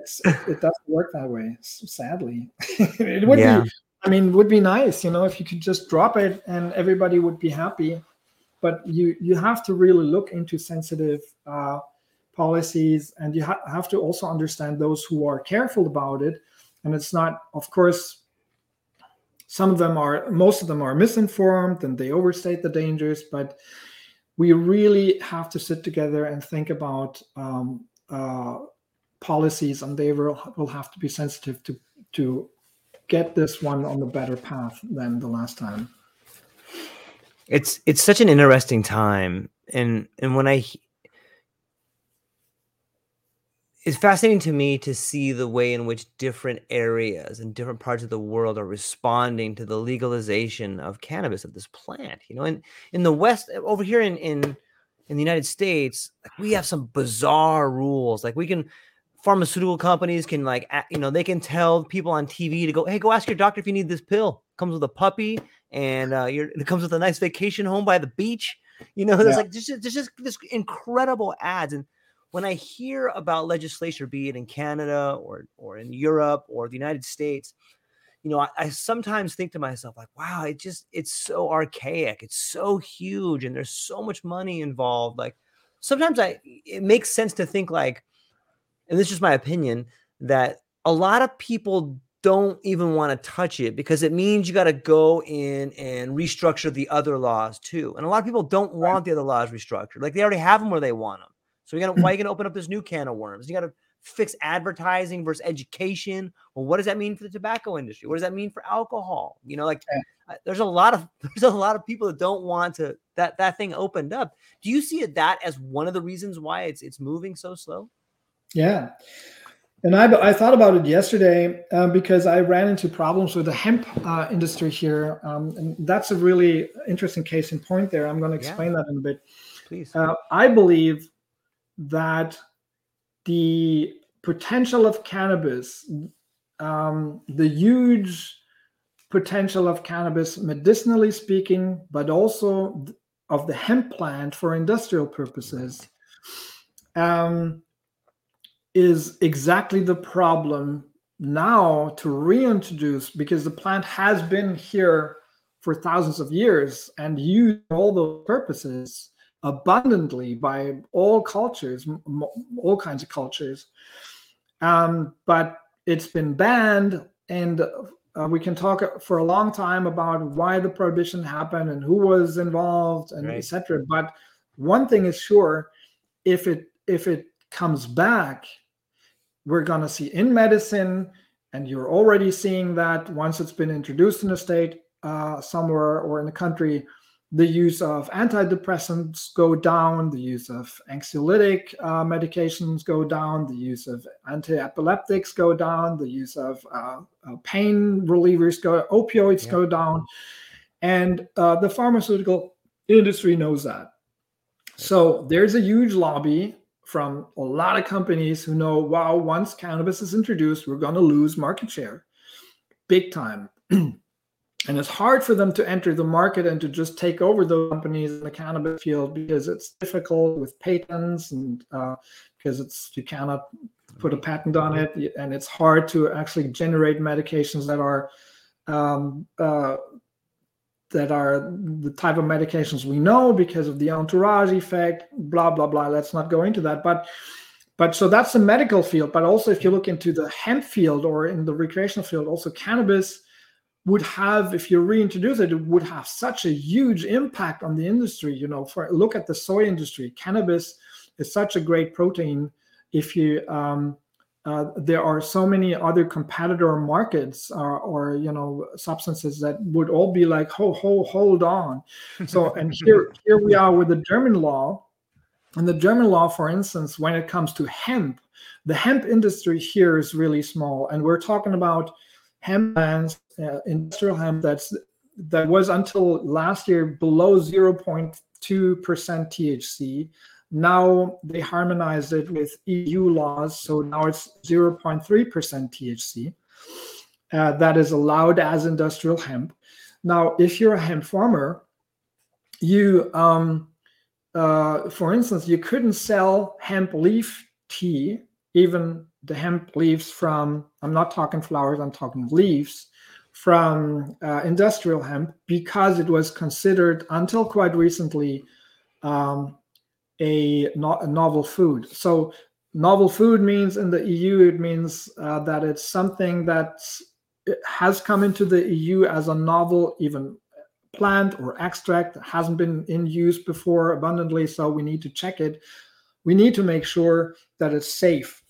it's, it, it doesn't work that way, sadly. it would Yeah. be, I mean, it would be nice, you know, if you could just drop it and everybody would be happy. But you you have to really look into sensitive uh, policies, and you ha- have to also understand those who are careful about it. And it's not, of course, some of them are, most of them are misinformed and they overstate the dangers. But we really have to sit together and think about um, uh, policies, and they will will have to be sensitive to to get this one on the better path than the last time. it's it's such an interesting time and and when i he- it's fascinating to me to see the way in which different areas and different parts of the world are responding to the legalization of cannabis of this plant you know and in the west over here in in in the united states like we have some bizarre rules like we can pharmaceutical companies can like you know they can tell people on tv to go hey go ask your doctor if you need this pill comes with a puppy and uh, you're, it comes with a nice vacation home by the beach. You know, there's Yeah. like there's just, there's just this incredible ads, and when I hear about legislation, be it in Canada or or in Europe or the United States, you know, I, I sometimes think to myself like, wow, it just it's so archaic, it's so huge, and there's so much money involved. Like sometimes I it makes sense to think like, and this is just my opinion that a lot of people don't even want to touch it because it means you got to go in and restructure the other laws too. And a lot of people don't want the other laws restructured. Like they already have them where they want them. So you're gonna why are you gonna open up this new can of worms? You got to fix advertising versus education. Well, what does that mean for the tobacco industry? What does that mean for alcohol? You know, like uh, there's a lot of there's a lot of people that don't want to that that thing opened up. Do you see it that as one of the reasons why it's it's moving so slow? Yeah. And I, I thought about it yesterday um, because I ran into problems with the hemp uh, industry here. Um, and that's a really interesting case in point there. I'm going to Yeah. explain that in a bit. Please. Uh, I believe that the potential of cannabis, um, the huge potential of cannabis, medicinally speaking, but also of the hemp plant for industrial purposes, um, is exactly the problem now to reintroduce because the plant has been here for thousands of years and used all those purposes abundantly by all cultures, m- all kinds of cultures. Um, but it's been banned, and uh, we can talk for a long time about why the prohibition happened and who was involved and Right. etc. But one thing is sure: if it if it comes back, we're going to see in medicine, and you're already seeing that once it's been introduced in a state uh, somewhere or in the country, the use of antidepressants go down, the use of anxiolytic uh, medications go down, the use of anti-epileptics go down, the use of uh, uh, pain relievers go, opioids Yeah. go down, and uh, the pharmaceutical industry knows that. So there's a huge lobby from a lot of companies who know, wow, once cannabis is introduced, we're going to lose market share big time. and it's hard for them to enter the market and to just take over the companies in the cannabis field because it's difficult with patents and uh, because it's you cannot put a patent on it. And it's hard to actually generate medications that are um, uh, that are the type of medications we know because of the entourage effect blah blah blah. Let's not go into that. But but so that's the medical field. But also if you look into the hemp field or in the recreational field also cannabis would have if you reintroduce it it would have such a huge impact on the industry you know for look at the soy industry. Cannabis is such a great protein. If you um, uh, there are so many other competitor markets or, or you know substances that would all be like ho ho hold on. So and here here we are with the german law. And the german law for instance when it comes to hemp the hemp industry here is really small. And we're talking about hemp plants uh, industrial hemp that's that was until last year below 0.2% thc Now they harmonized it with EU laws, so now it's 0.3% THC uh, that is allowed as industrial hemp. Now, if you're a hemp farmer, you, um, uh, for instance, you couldn't sell hemp leaf tea, even the hemp leaves from, I'm not talking flowers, I'm talking leaves from uh, industrial hemp because it was considered until quite recently um, a, no- a, novel food. So, novel food means in the EU, it means uh, that it's something that has come into the EU as a novel, even plant or extract that hasn't been in use before abundantly. So, we need to check it. We need to make sure that it's safe.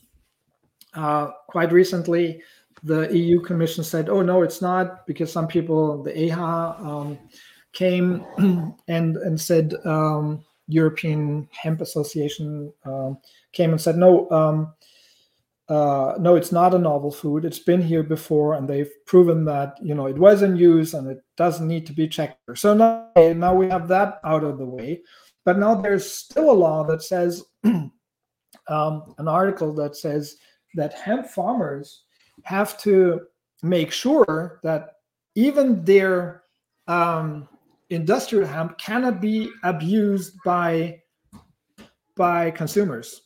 Uh, quite recently, the EU Commission said, "Oh no, it's not," because some people, the EHA, um, came and and said um, European Hemp Association um, came and said, "No, um, uh, no, it's not a novel food. It's been here before, and they've proven that you know it was in use and it doesn't need to be checked." So now, now we have that out of the way, but now there's still a law that says um, an article that says that hemp farmers have to make sure that even their um, industrial hemp cannot be abused by by consumers.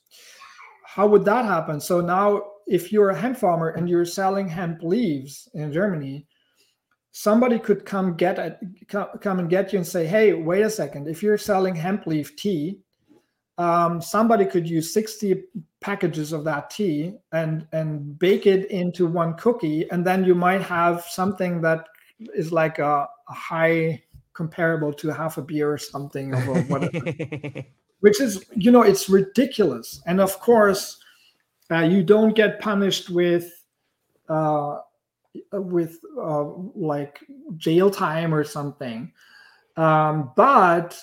How would that happen? So now, if you're a hemp farmer and you're selling hemp leaves in Germany, somebody could come get it, come and get you and say, "Hey, wait a second! If you're selling hemp leaf tea, um, somebody could use 60 packages of that tea and and bake it into one cookie. And then you might have something that is like a, a high comparable to half a beer or something or whatever. Which is you know it's ridiculous. And of course uh, you don't get punished with uh, with uh, like jail time or something. Um, but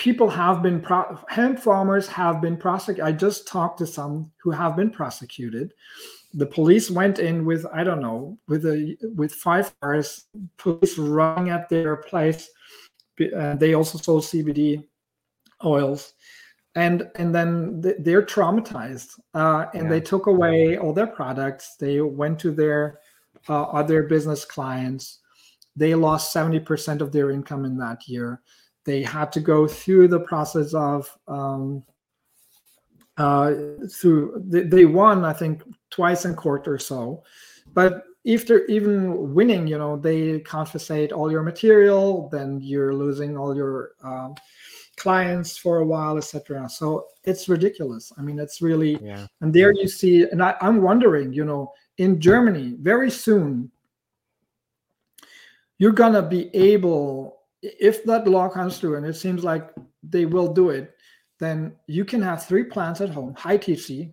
people have been pro- hemp farmers have been prosecuted. I just talked to some who have been prosecuted. The police went in with I don't know with a with five cars, police running at their place. Uh, they also sold CBD oils, and and then they're traumatized. Uh, and yeah. they took away all their products. They went to their uh, other business clients. They lost seventy percent of their income in that year they had to go through the process of um, uh, through they, they won i think twice in court or so. But if they're even winning you know they confiscate all your material then you're losing all your um, clients for a while etc so it's ridiculous. I mean it's really yeah. and there you see and I, i'm wondering you know in germany very soon you're gonna be able if that law comes through, and it seems like they will do it, then you can have three plants at home, high THC,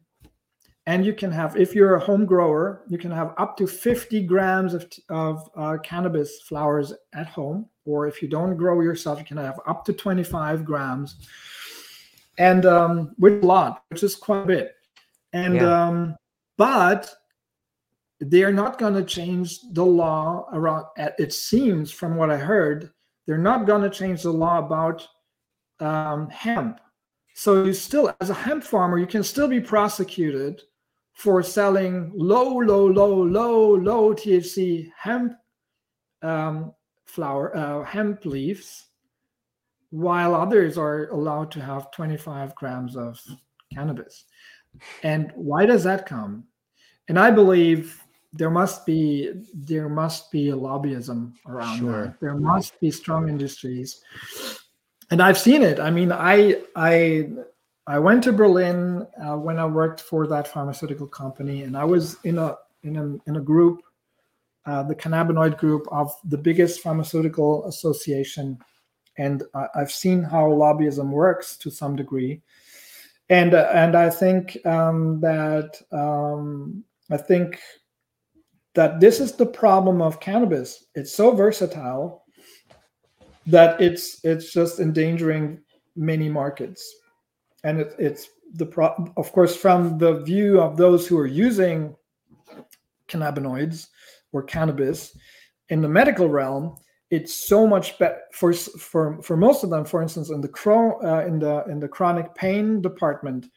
and you can have, if you're a home grower, you can have up to 50 grams of, of uh, cannabis flowers at home. Or if you don't grow yourself, you can have up to 25 grams, and um, with a lot, which is quite a bit. And yeah. um, but they're not going to change the law around. It seems, from what I heard, they're not going to change the law about um, hemp. So you still, as a hemp farmer, you can still be prosecuted for selling low, low, low, low, low THC hemp um, flower, uh, hemp leaves, while others are allowed to have 25 grams of cannabis. And why does that come? And I believe there must be there must be a lobbyism around sure. that. There must be strong industries, and I've seen it. I mean, I I I went to Berlin uh, when I worked for that pharmaceutical company, and I was in a in a in a group, uh, the cannabinoid group of the biggest pharmaceutical association, and I, have seen how lobbyism works to some degree, and uh, and I think um, that um, I think that this is the problem of cannabis. It's so versatile that it's it's just endangering many markets, and it, it's the pro. Of course, from the view of those who are using cannabinoids or cannabis in the medical realm, it's so much better for for for most of them. For instance, in the chron- uh, in the in the chronic pain department,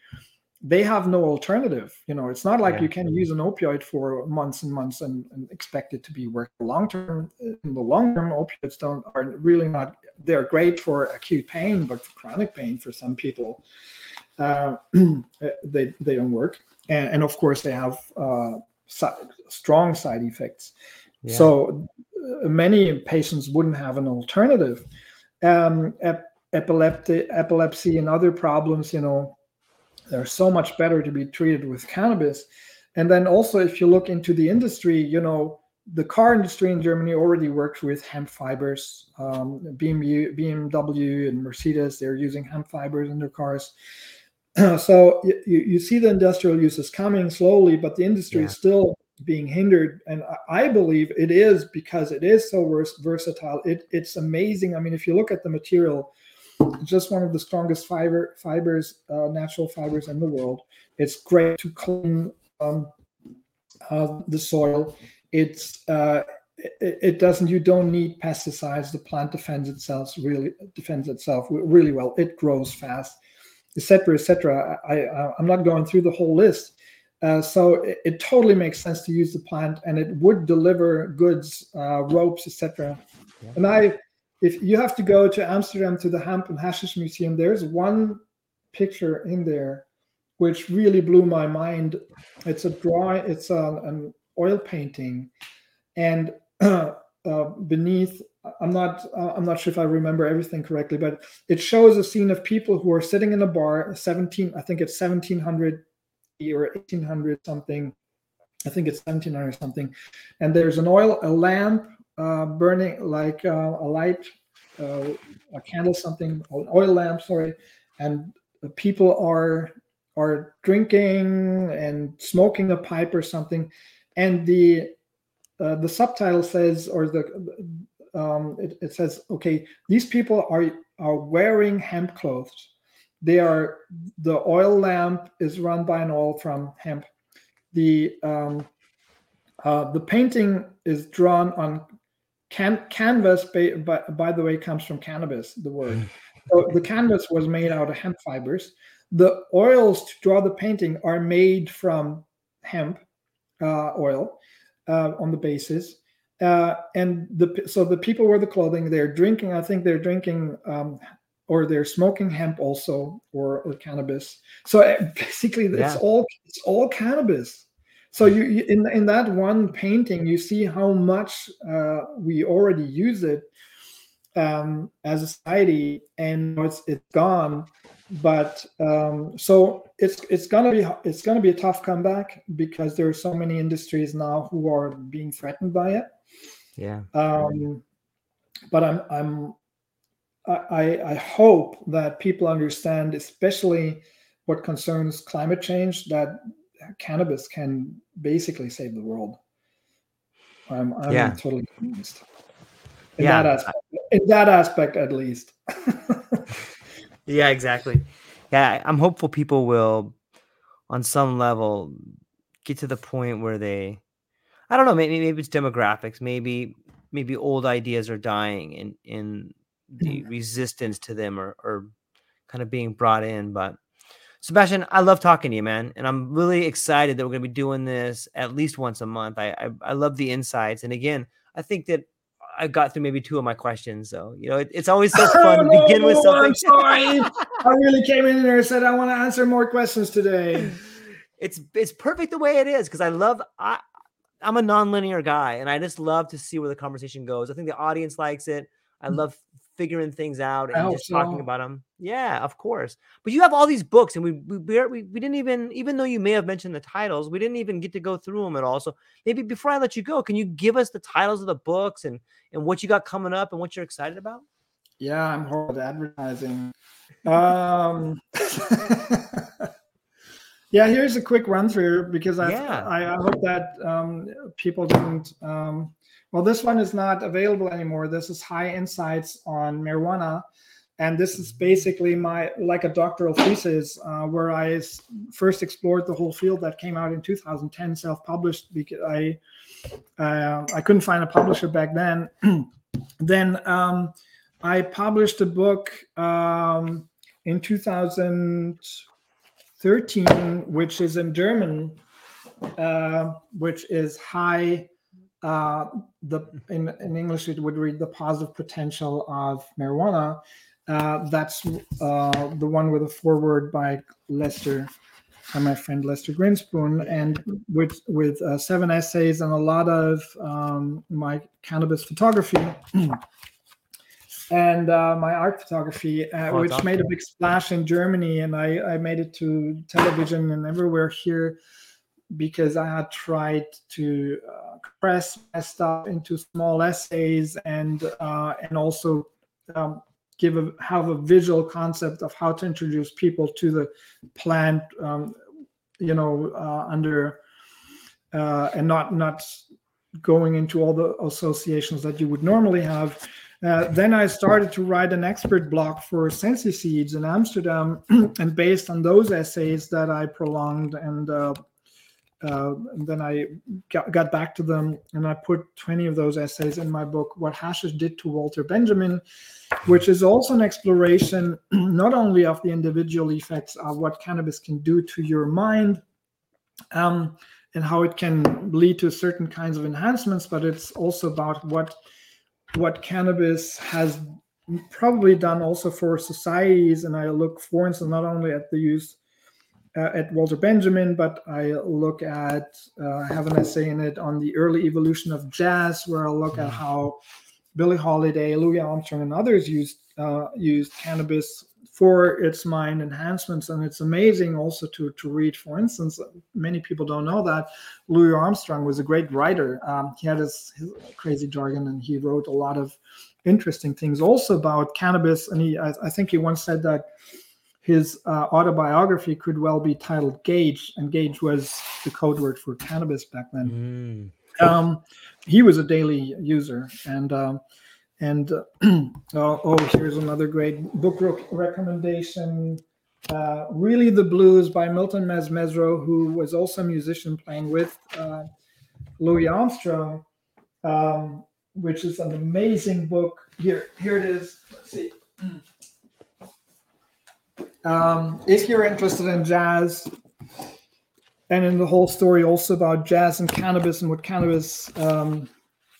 they have no alternative. You know, it's not like yeah. you can use an opioid for months and months and, and expect it to be work long term. In the long term, opioids don't are really not. They're great for acute pain, but for chronic pain, for some people, uh, they they don't work. And, and of course, they have uh, strong side effects. Yeah. So uh, many patients wouldn't have an alternative. Um, ep- epilepsy, epilepsy, and other problems, you know, they're so much better to be treated with cannabis. And then also, if you look into the industry, you know, the car industry in Germany already works with hemp fibers. Um, BMW, BMW and Mercedes, they're using hemp fibers in their cars. so you, you see the industrial uses coming slowly, but the industry yeah. is still being hindered. And I believe it is because it is so versatile. It, it's amazing. I mean, if you look at the material, just one of the strongest fiber fibers, uh, natural fibers in the world. It's great to clean um, uh, the soil. It's uh, it, it, doesn't. You don't need pesticides. The plant defends itself really defends itself really well. It grows fast, etc., etc. I, I'm not going through the whole list. Uh, so it, it, totally makes sense to use the plant, and it would deliver goods, uh, ropes, etc. Yeah. And I if you have to go to Amsterdam to the Hemp and Hashish Museum, there's one picture in there which really blew my mind. It's a drawing, it's a, an oil painting, and uh, beneath, I'm not, uh, I'm not sure if I remember everything correctly, but it shows a scene of people who are sitting in a bar, 17, I think it's 1700 or 1800 something. I think it's 1700 something, and there's an oil, a lamp uh, burning like uh, a light, uh, a candle, something, an oil lamp, sorry, and people are are drinking and smoking a pipe or something, and the uh, the subtitle says, or the um, it, it says, okay, these people are are wearing hemp clothes. They are the oil lamp is run by an oil from hemp. The um, uh, the painting is drawn on can, canvas, by, by, by, the way, comes from cannabis, the word. So the canvas was made out of hemp fibers. The oils to draw the painting are made from hemp uh, oil uh, on the basis. Uh, and the so the people wear the clothing. They're drinking. I think they're drinking um, or they're smoking hemp also or, or cannabis. So uh, basically, it's yeah. all it's all cannabis. So you, you, in in that one painting, you see how much uh, we already use it um, as a society, and it's it's gone. But um, so it's it's gonna be it's gonna be a tough comeback because there are so many industries now who are being threatened by it. Yeah. Um, but I'm I'm I, I hope that people understand, especially what concerns climate change, that cannabis can basically save the world. I'm, I'm yeah. totally convinced. In yeah. that aspect, in that aspect, at least. yeah, exactly. Yeah, I'm hopeful people will, on some level, get to the point where they, I don't know, maybe maybe it's demographics, maybe maybe old ideas are dying and in the resistance to them are, are kind of being brought in, but Sebastian, I love talking to you, man, and I'm really excited that we're going to be doing this at least once a month. I, I, I love the insights, and again, I think that I got through maybe two of my questions. So you know, it, it's always so fun to begin with something. I'm sorry, I really came in there and said I want to answer more questions today. It's it's perfect the way it is because I love I I'm a nonlinear guy, and I just love to see where the conversation goes. I think the audience likes it. I mm. love figuring things out and just so. talking about them. Yeah, of course. But you have all these books, and we we, we we didn't even even though you may have mentioned the titles, we didn't even get to go through them at all. So maybe before I let you go, can you give us the titles of the books and and what you got coming up and what you're excited about? Yeah, I'm horrible at advertising. um, yeah, here's a quick run through because I yeah. I, I hope that um, people didn't um, well, this one is not available anymore. This is High Insights on Marijuana. And this is basically my like a doctoral thesis uh, where I first explored the whole field that came out in 2010, self-published because I uh, I couldn't find a publisher back then. then um, I published a book um, in 2013, which is in German, uh, which is high. Uh, the in, in English it would read the positive potential of marijuana. Uh, that's uh, the one with a foreword by Lester, by my friend Lester Grinspoon, and with with uh, seven essays and a lot of um, my cannabis photography. and uh, my art photography, uh, oh, which made a big splash in Germany, and I, I made it to television and everywhere here because I had tried to uh, compress my stuff into small essays and uh, and also um, give a have a visual concept of how to introduce people to the plant, um, you know, uh, under uh, and not not going into all the associations that you would normally have. Uh, then I started to write an expert blog for Sensi Seeds in Amsterdam, and based on those essays that I prolonged, and, uh, uh, then I got, got, back to them, and I put 20 of those essays in my book, What Hashish Did to Walter Benjamin, which is also an exploration not only of the individual effects of what cannabis can do to your mind. Um, and how it can lead to certain kinds of enhancements, but it's also about what what cannabis has probably done also for societies. And I look, for instance, not only at the use uh, at Walter Benjamin, but I look at, uh, I have an essay in it on the early evolution of jazz, where I look at mm. how Billie Holiday, Louis Armstrong, and others used uh, used cannabis for its mind enhancements. And it's amazing also to, to read, for instance, many people don't know that Louis Armstrong was a great writer. Um, he had his, his, crazy jargon and he wrote a lot of interesting things also about cannabis. And he, I, I think he once said that his uh, autobiography could well be titled Gage, and Gage was the code word for cannabis back then. Mm. Um, he was a daily user, and um, and uh, oh, oh, here's another great book recommendation. Uh, really the Blues by Milton Mezzrow, who was also a musician playing with uh, Louis Armstrong, um, which is an amazing book. Here, here it is. Let's see. Um, if you're interested in jazz and in the whole story also about jazz and cannabis and what cannabis um,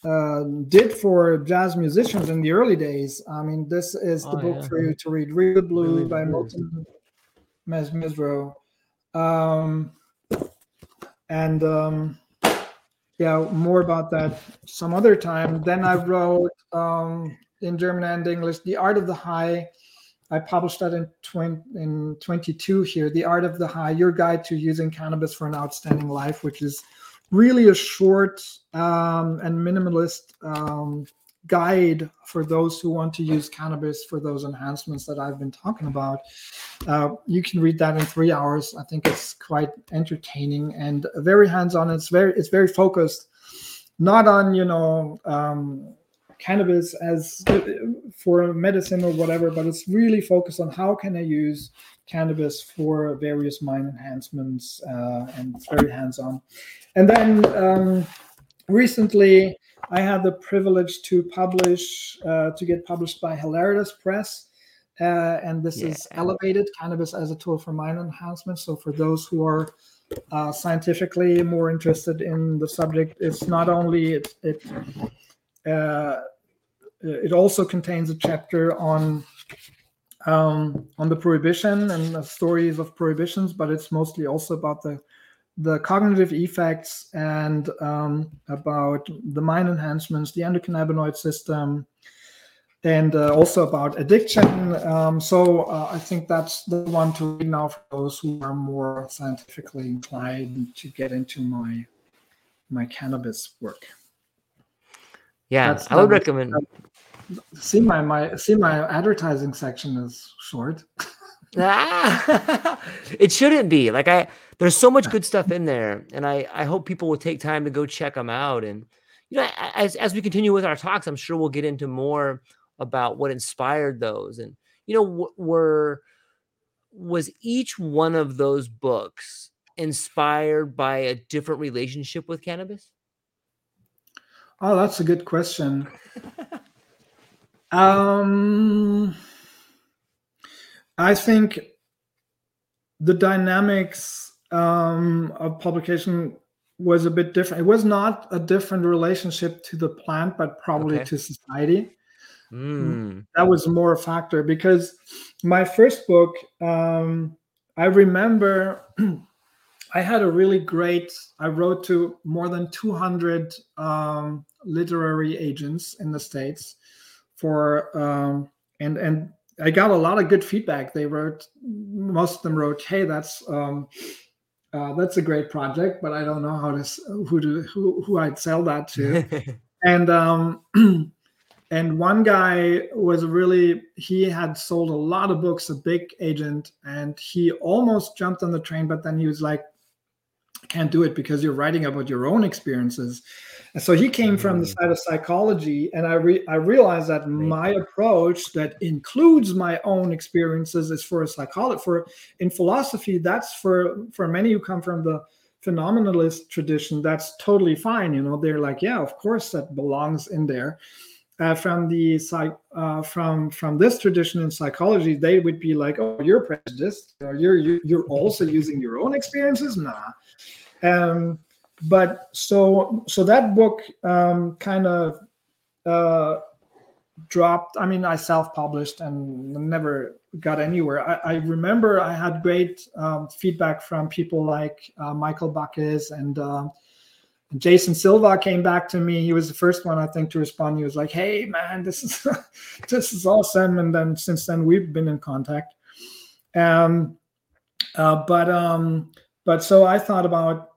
uh, did for jazz musicians in the early days. I mean, this is the oh, book yeah. for you to read. Read the Blue really by Milton Mezzrow. Um, and um, yeah, more about that some other time. Then I wrote um, in German and English The Art of the High. I published that in 20, in 22 here. The Art of the High, Your Guide to Using Cannabis for an Outstanding Life, which is really a short um, and minimalist um, guide for those who want to use cannabis for those enhancements that I've been talking about. Uh, you can read that in three hours. I think it's quite entertaining and very hands-on. It's very it's very focused, not on you know um, cannabis as for medicine or whatever, but it's really focused on how can I use cannabis for various mind enhancements, uh, and it's very hands-on. And then um, recently, I had the privilege to publish, uh, to get published by Hilaritas Press. Uh, and this yeah. is elevated cannabis as a tool for mind enhancement. So, for those who are uh, scientifically more interested in the subject, it's not only it, it, uh, it also contains a chapter on um, on the prohibition and the stories of prohibitions, but it's mostly also about the the cognitive effects and um, about the mind enhancements, the endocannabinoid system, and uh, also about addiction. Um, so uh, I think that's the one to read now for those who are more scientifically inclined to get into my my cannabis work. Yeah, that's, I would recommend. see my my see my advertising section is short. ah, it shouldn't be like I there's so much good stuff in there, and I I hope people will take time to go check them out. And you know, as as we continue with our talks, I'm sure we'll get into more about what inspired those. And you know, were was each one of those books inspired by a different relationship with cannabis? Oh, that's a good question. Um, I think the dynamics um, of publication was a bit different. It was not a different relationship to the plant, but probably Okay. to society. Mm. That was more a factor because my first book, um, I remember I had a really great, I wrote to more than 200 um, literary agents in the States for, um, and, and I got a lot of good feedback. They wrote, most of them wrote, "Hey, that's um, uh, that's a great project, but I don't know how to who to who who I'd sell that to." and um, and one guy was really he had sold a lot of books, a big agent, and he almost jumped on the train, but then he was like, "I can't do it because you're writing about your own experiences." And so he came from the Mm. side of psychology, and I re- I realized that my approach that includes my own experiences is for a psychologist. For in philosophy, that's for for many who come from the phenomenalist tradition. That's totally fine. You know, they're like, yeah, of course that belongs in there. Uh, from the psych, uh, from from this tradition in psychology, they would be like, "Oh, you're prejudiced. Or you're you, you're also using your own experiences." Nah. Um, but so so that book um, kind of uh, dropped. I mean, I self-published and never got anywhere. I, I remember I had great um, feedback from people like uh, Michael Backes and um Jason Silva came back to me. He was the first one I think to respond. He was like, "Hey, man, this is this is awesome." And then since then we've been in contact. Um, uh, but um, but so I thought about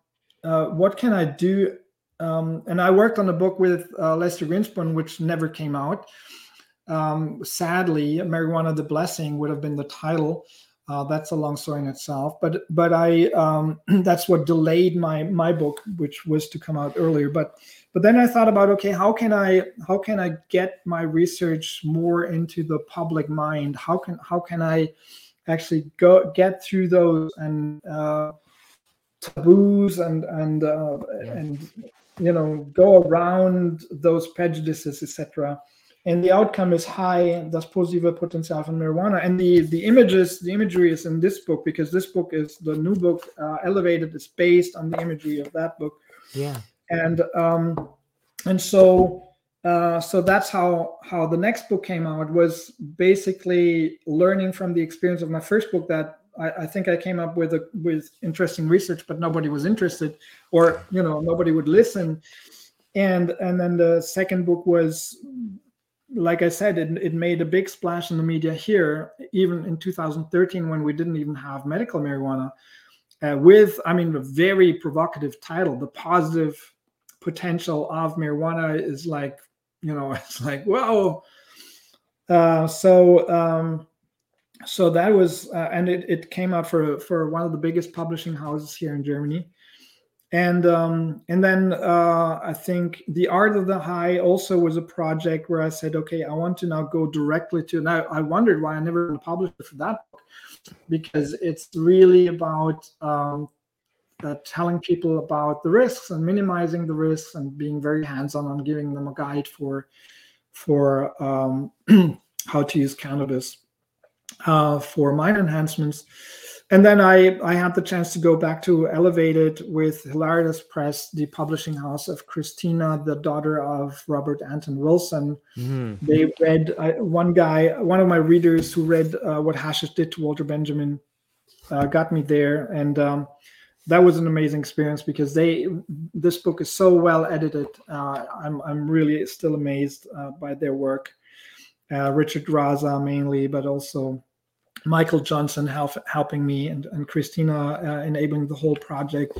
uh, what can I do, um, and I worked on a book with uh, Lester Grinspoon, which never came out. Um, sadly, "Marijuana: The Blessing" would have been the title. Uh, that's a long story in itself, but but I um, that's what delayed my my book, which was to come out earlier. But but then I thought about okay, how can I how can I get my research more into the public mind? How can how can I actually go get through those and uh, taboos and and uh, and you know go around those prejudices, etc. And the outcome is high. Das positive Potenzial von marijuana, and the the images, the imagery is in this book because this book is the new book, uh, Elevated, is based on the imagery of that book yeah. and um, and so uh, so that's how how the next book came out was basically learning from the experience of my first book that I, I think I came up with a with interesting research, but nobody was interested, or you know nobody would listen, and and then the second book was like I said, it, it made a big splash in the media here, even in 2013 when we didn't even have medical marijuana uh, with, I mean, a very provocative title. The positive potential of marijuana is like, you know, it's like, whoa. Uh, so, um, so that was, uh, and it, it came out for for one of the biggest publishing houses here in Germany, and um, and then uh, I think the art of the high also was a project where I said, okay, I want to now go directly to. Now I wondered why I never published for that book because it's really about um, uh, telling people about the risks and minimizing the risks and being very hands-on on giving them a guide for for um, how to use cannabis uh, for mine enhancements. And then I, I had the chance to go back to Elevated with Hilaritas Press, the publishing house of Christina, the daughter of Robert Anton Wilson, Mhm. they read I, one guy one of my readers who read uh, what hashish did to walter benjamin uh, got me there and um, that was an amazing experience because they this book is so well edited uh, I'm, I'm really still amazed uh, by their work uh, richard rasa mainly but also michael johnson help, helping me and, and christina uh, enabling the whole project.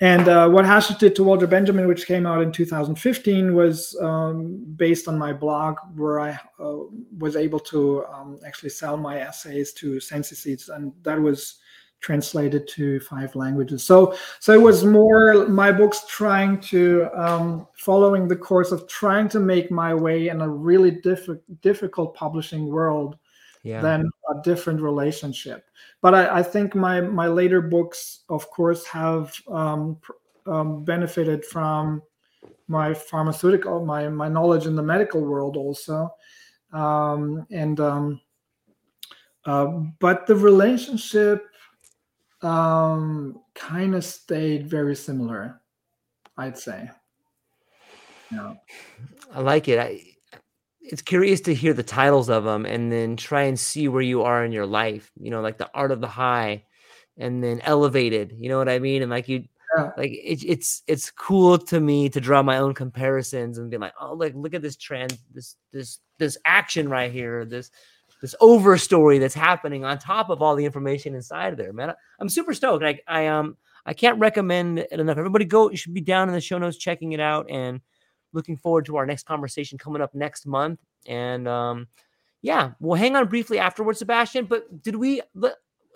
And uh, what Hashish did to Walter Benjamin, which came out in 2015, was um, based on my blog, where I uh, was able to um, actually sell my essays to Sensi Seeds, and that was translated to five languages. So, so it was more my books trying to um, following the course of trying to make my way in a really diff- difficult publishing world Yeah. than a different relationship. But I, I think my my later books, of course, have um, um, benefited from my pharmaceutical my my knowledge in the medical world also. um, and um, uh, but the relationship um, kind of stayed very similar, I'd say. Yeah. I like it. I, it's curious to hear the titles of them and then try and see where you are in your life. You know, like the art of the high, and then elevated. You know what I mean? And like you, yeah. like it, it's it's cool to me to draw my own comparisons and be like, oh, like look at this trend, this this this action right here, this this over story that's happening on top of all the information inside of there, man. I'm super stoked. I I um I can't recommend it enough. Everybody go. You should be down in the show notes checking it out and looking forward to our next conversation coming up next month. And um, yeah, we'll hang on briefly afterwards, Sebastian. But did we,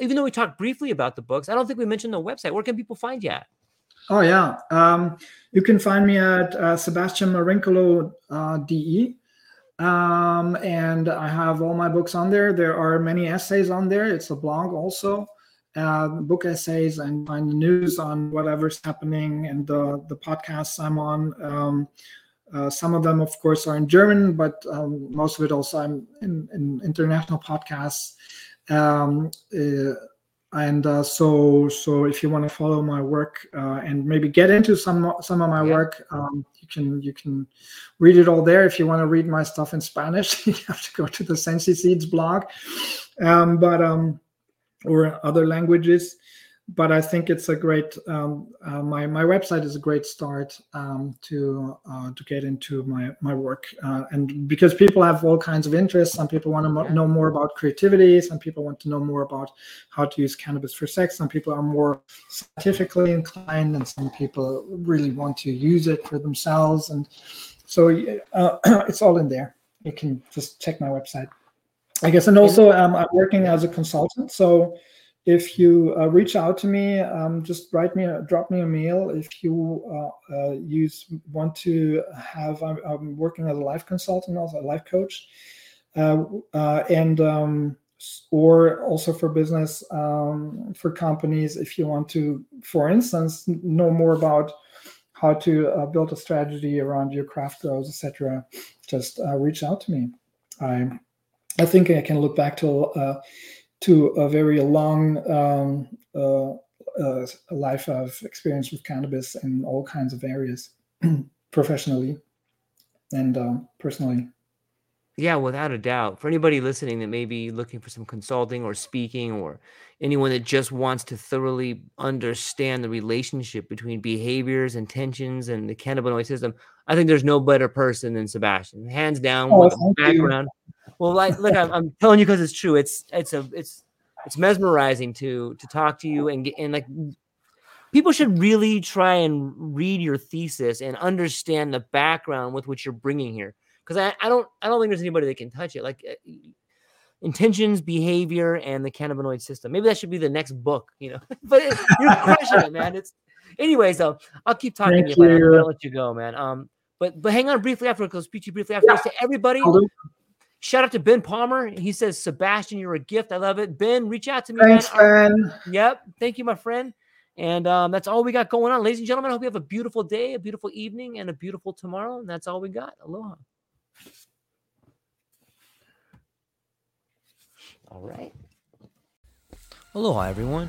even though we talked briefly about the books, I don't think we mentioned the website. Where can people find you at? Oh, yeah. Um, you can find me at uh, sebastianmarincolo.de. Um, and I have all my books on there. There are many essays on there. It's a blog also. Uh, book essays and find the news on whatever's happening and the the podcasts I'm on. Um, uh, some of them, of course, are in German, but um, most of it also I'm in, in international podcasts. Um, uh, and uh, so, so if you want to follow my work uh, and maybe get into some some of my yeah. work, um, you can you can read it all there. If you want to read my stuff in Spanish, you have to go to the Sensi Seeds blog. Um, but um, or other languages but I think it's a great. Um, uh, my my website is a great start um, to uh, to get into my my work, uh, and because people have all kinds of interests. Some people want to mo- know more about creativity. Some people want to know more about how to use cannabis for sex. Some people are more scientifically inclined, and some people really want to use it for themselves. And so uh, it's all in there. You can just check my website, I guess. And also, um, I'm working as a consultant, so if you uh, reach out to me, um, just write me, a, drop me a mail. If you uh, uh, use want to have, I'm, I'm, working as a life consultant, also a life coach, uh, uh, and um, or also for business um, for companies. If you want to, for instance, know more about how to uh, build a strategy around your craft grows, etc., just reach out to me. I I think I can look back to to a very long um, uh, uh, life of experience with cannabis in all kinds of areas, professionally and um, personally. Yeah, without a doubt. For anybody listening that may be looking for some consulting or speaking, or anyone that just wants to thoroughly understand the relationship between behaviors, intentions, and the cannabinoid system, I think there's no better person than Sebastian, hands down, oh, background. You well, like, look, I'm, I'm telling you because it's true. It's it's a it's it's mesmerizing to to talk to you and get and like people should really try and read your thesis and understand the background with which you're bringing here. Because I, I don't i don't think there's anybody that can touch it. Like uh, intentions behavior and the cannabinoid system. Maybe that should be the next book you know? But it, you're crushing it man. It's anyways though i'll keep talking Thank to you, you. But i'll let you go man. Um but but hang on briefly after because speak to you briefly after yeah. to everybody Shout out to Ben Palmer. He says, Sebastian, you're a gift. I love it. Ben, reach out to me. Thanks, Ben. Yep. Thank you, my friend. And um, that's all we got going on. Ladies and gentlemen, I hope you have a beautiful day, a beautiful evening, and a beautiful tomorrow. And that's all we got. Aloha. All right. Aloha, everyone.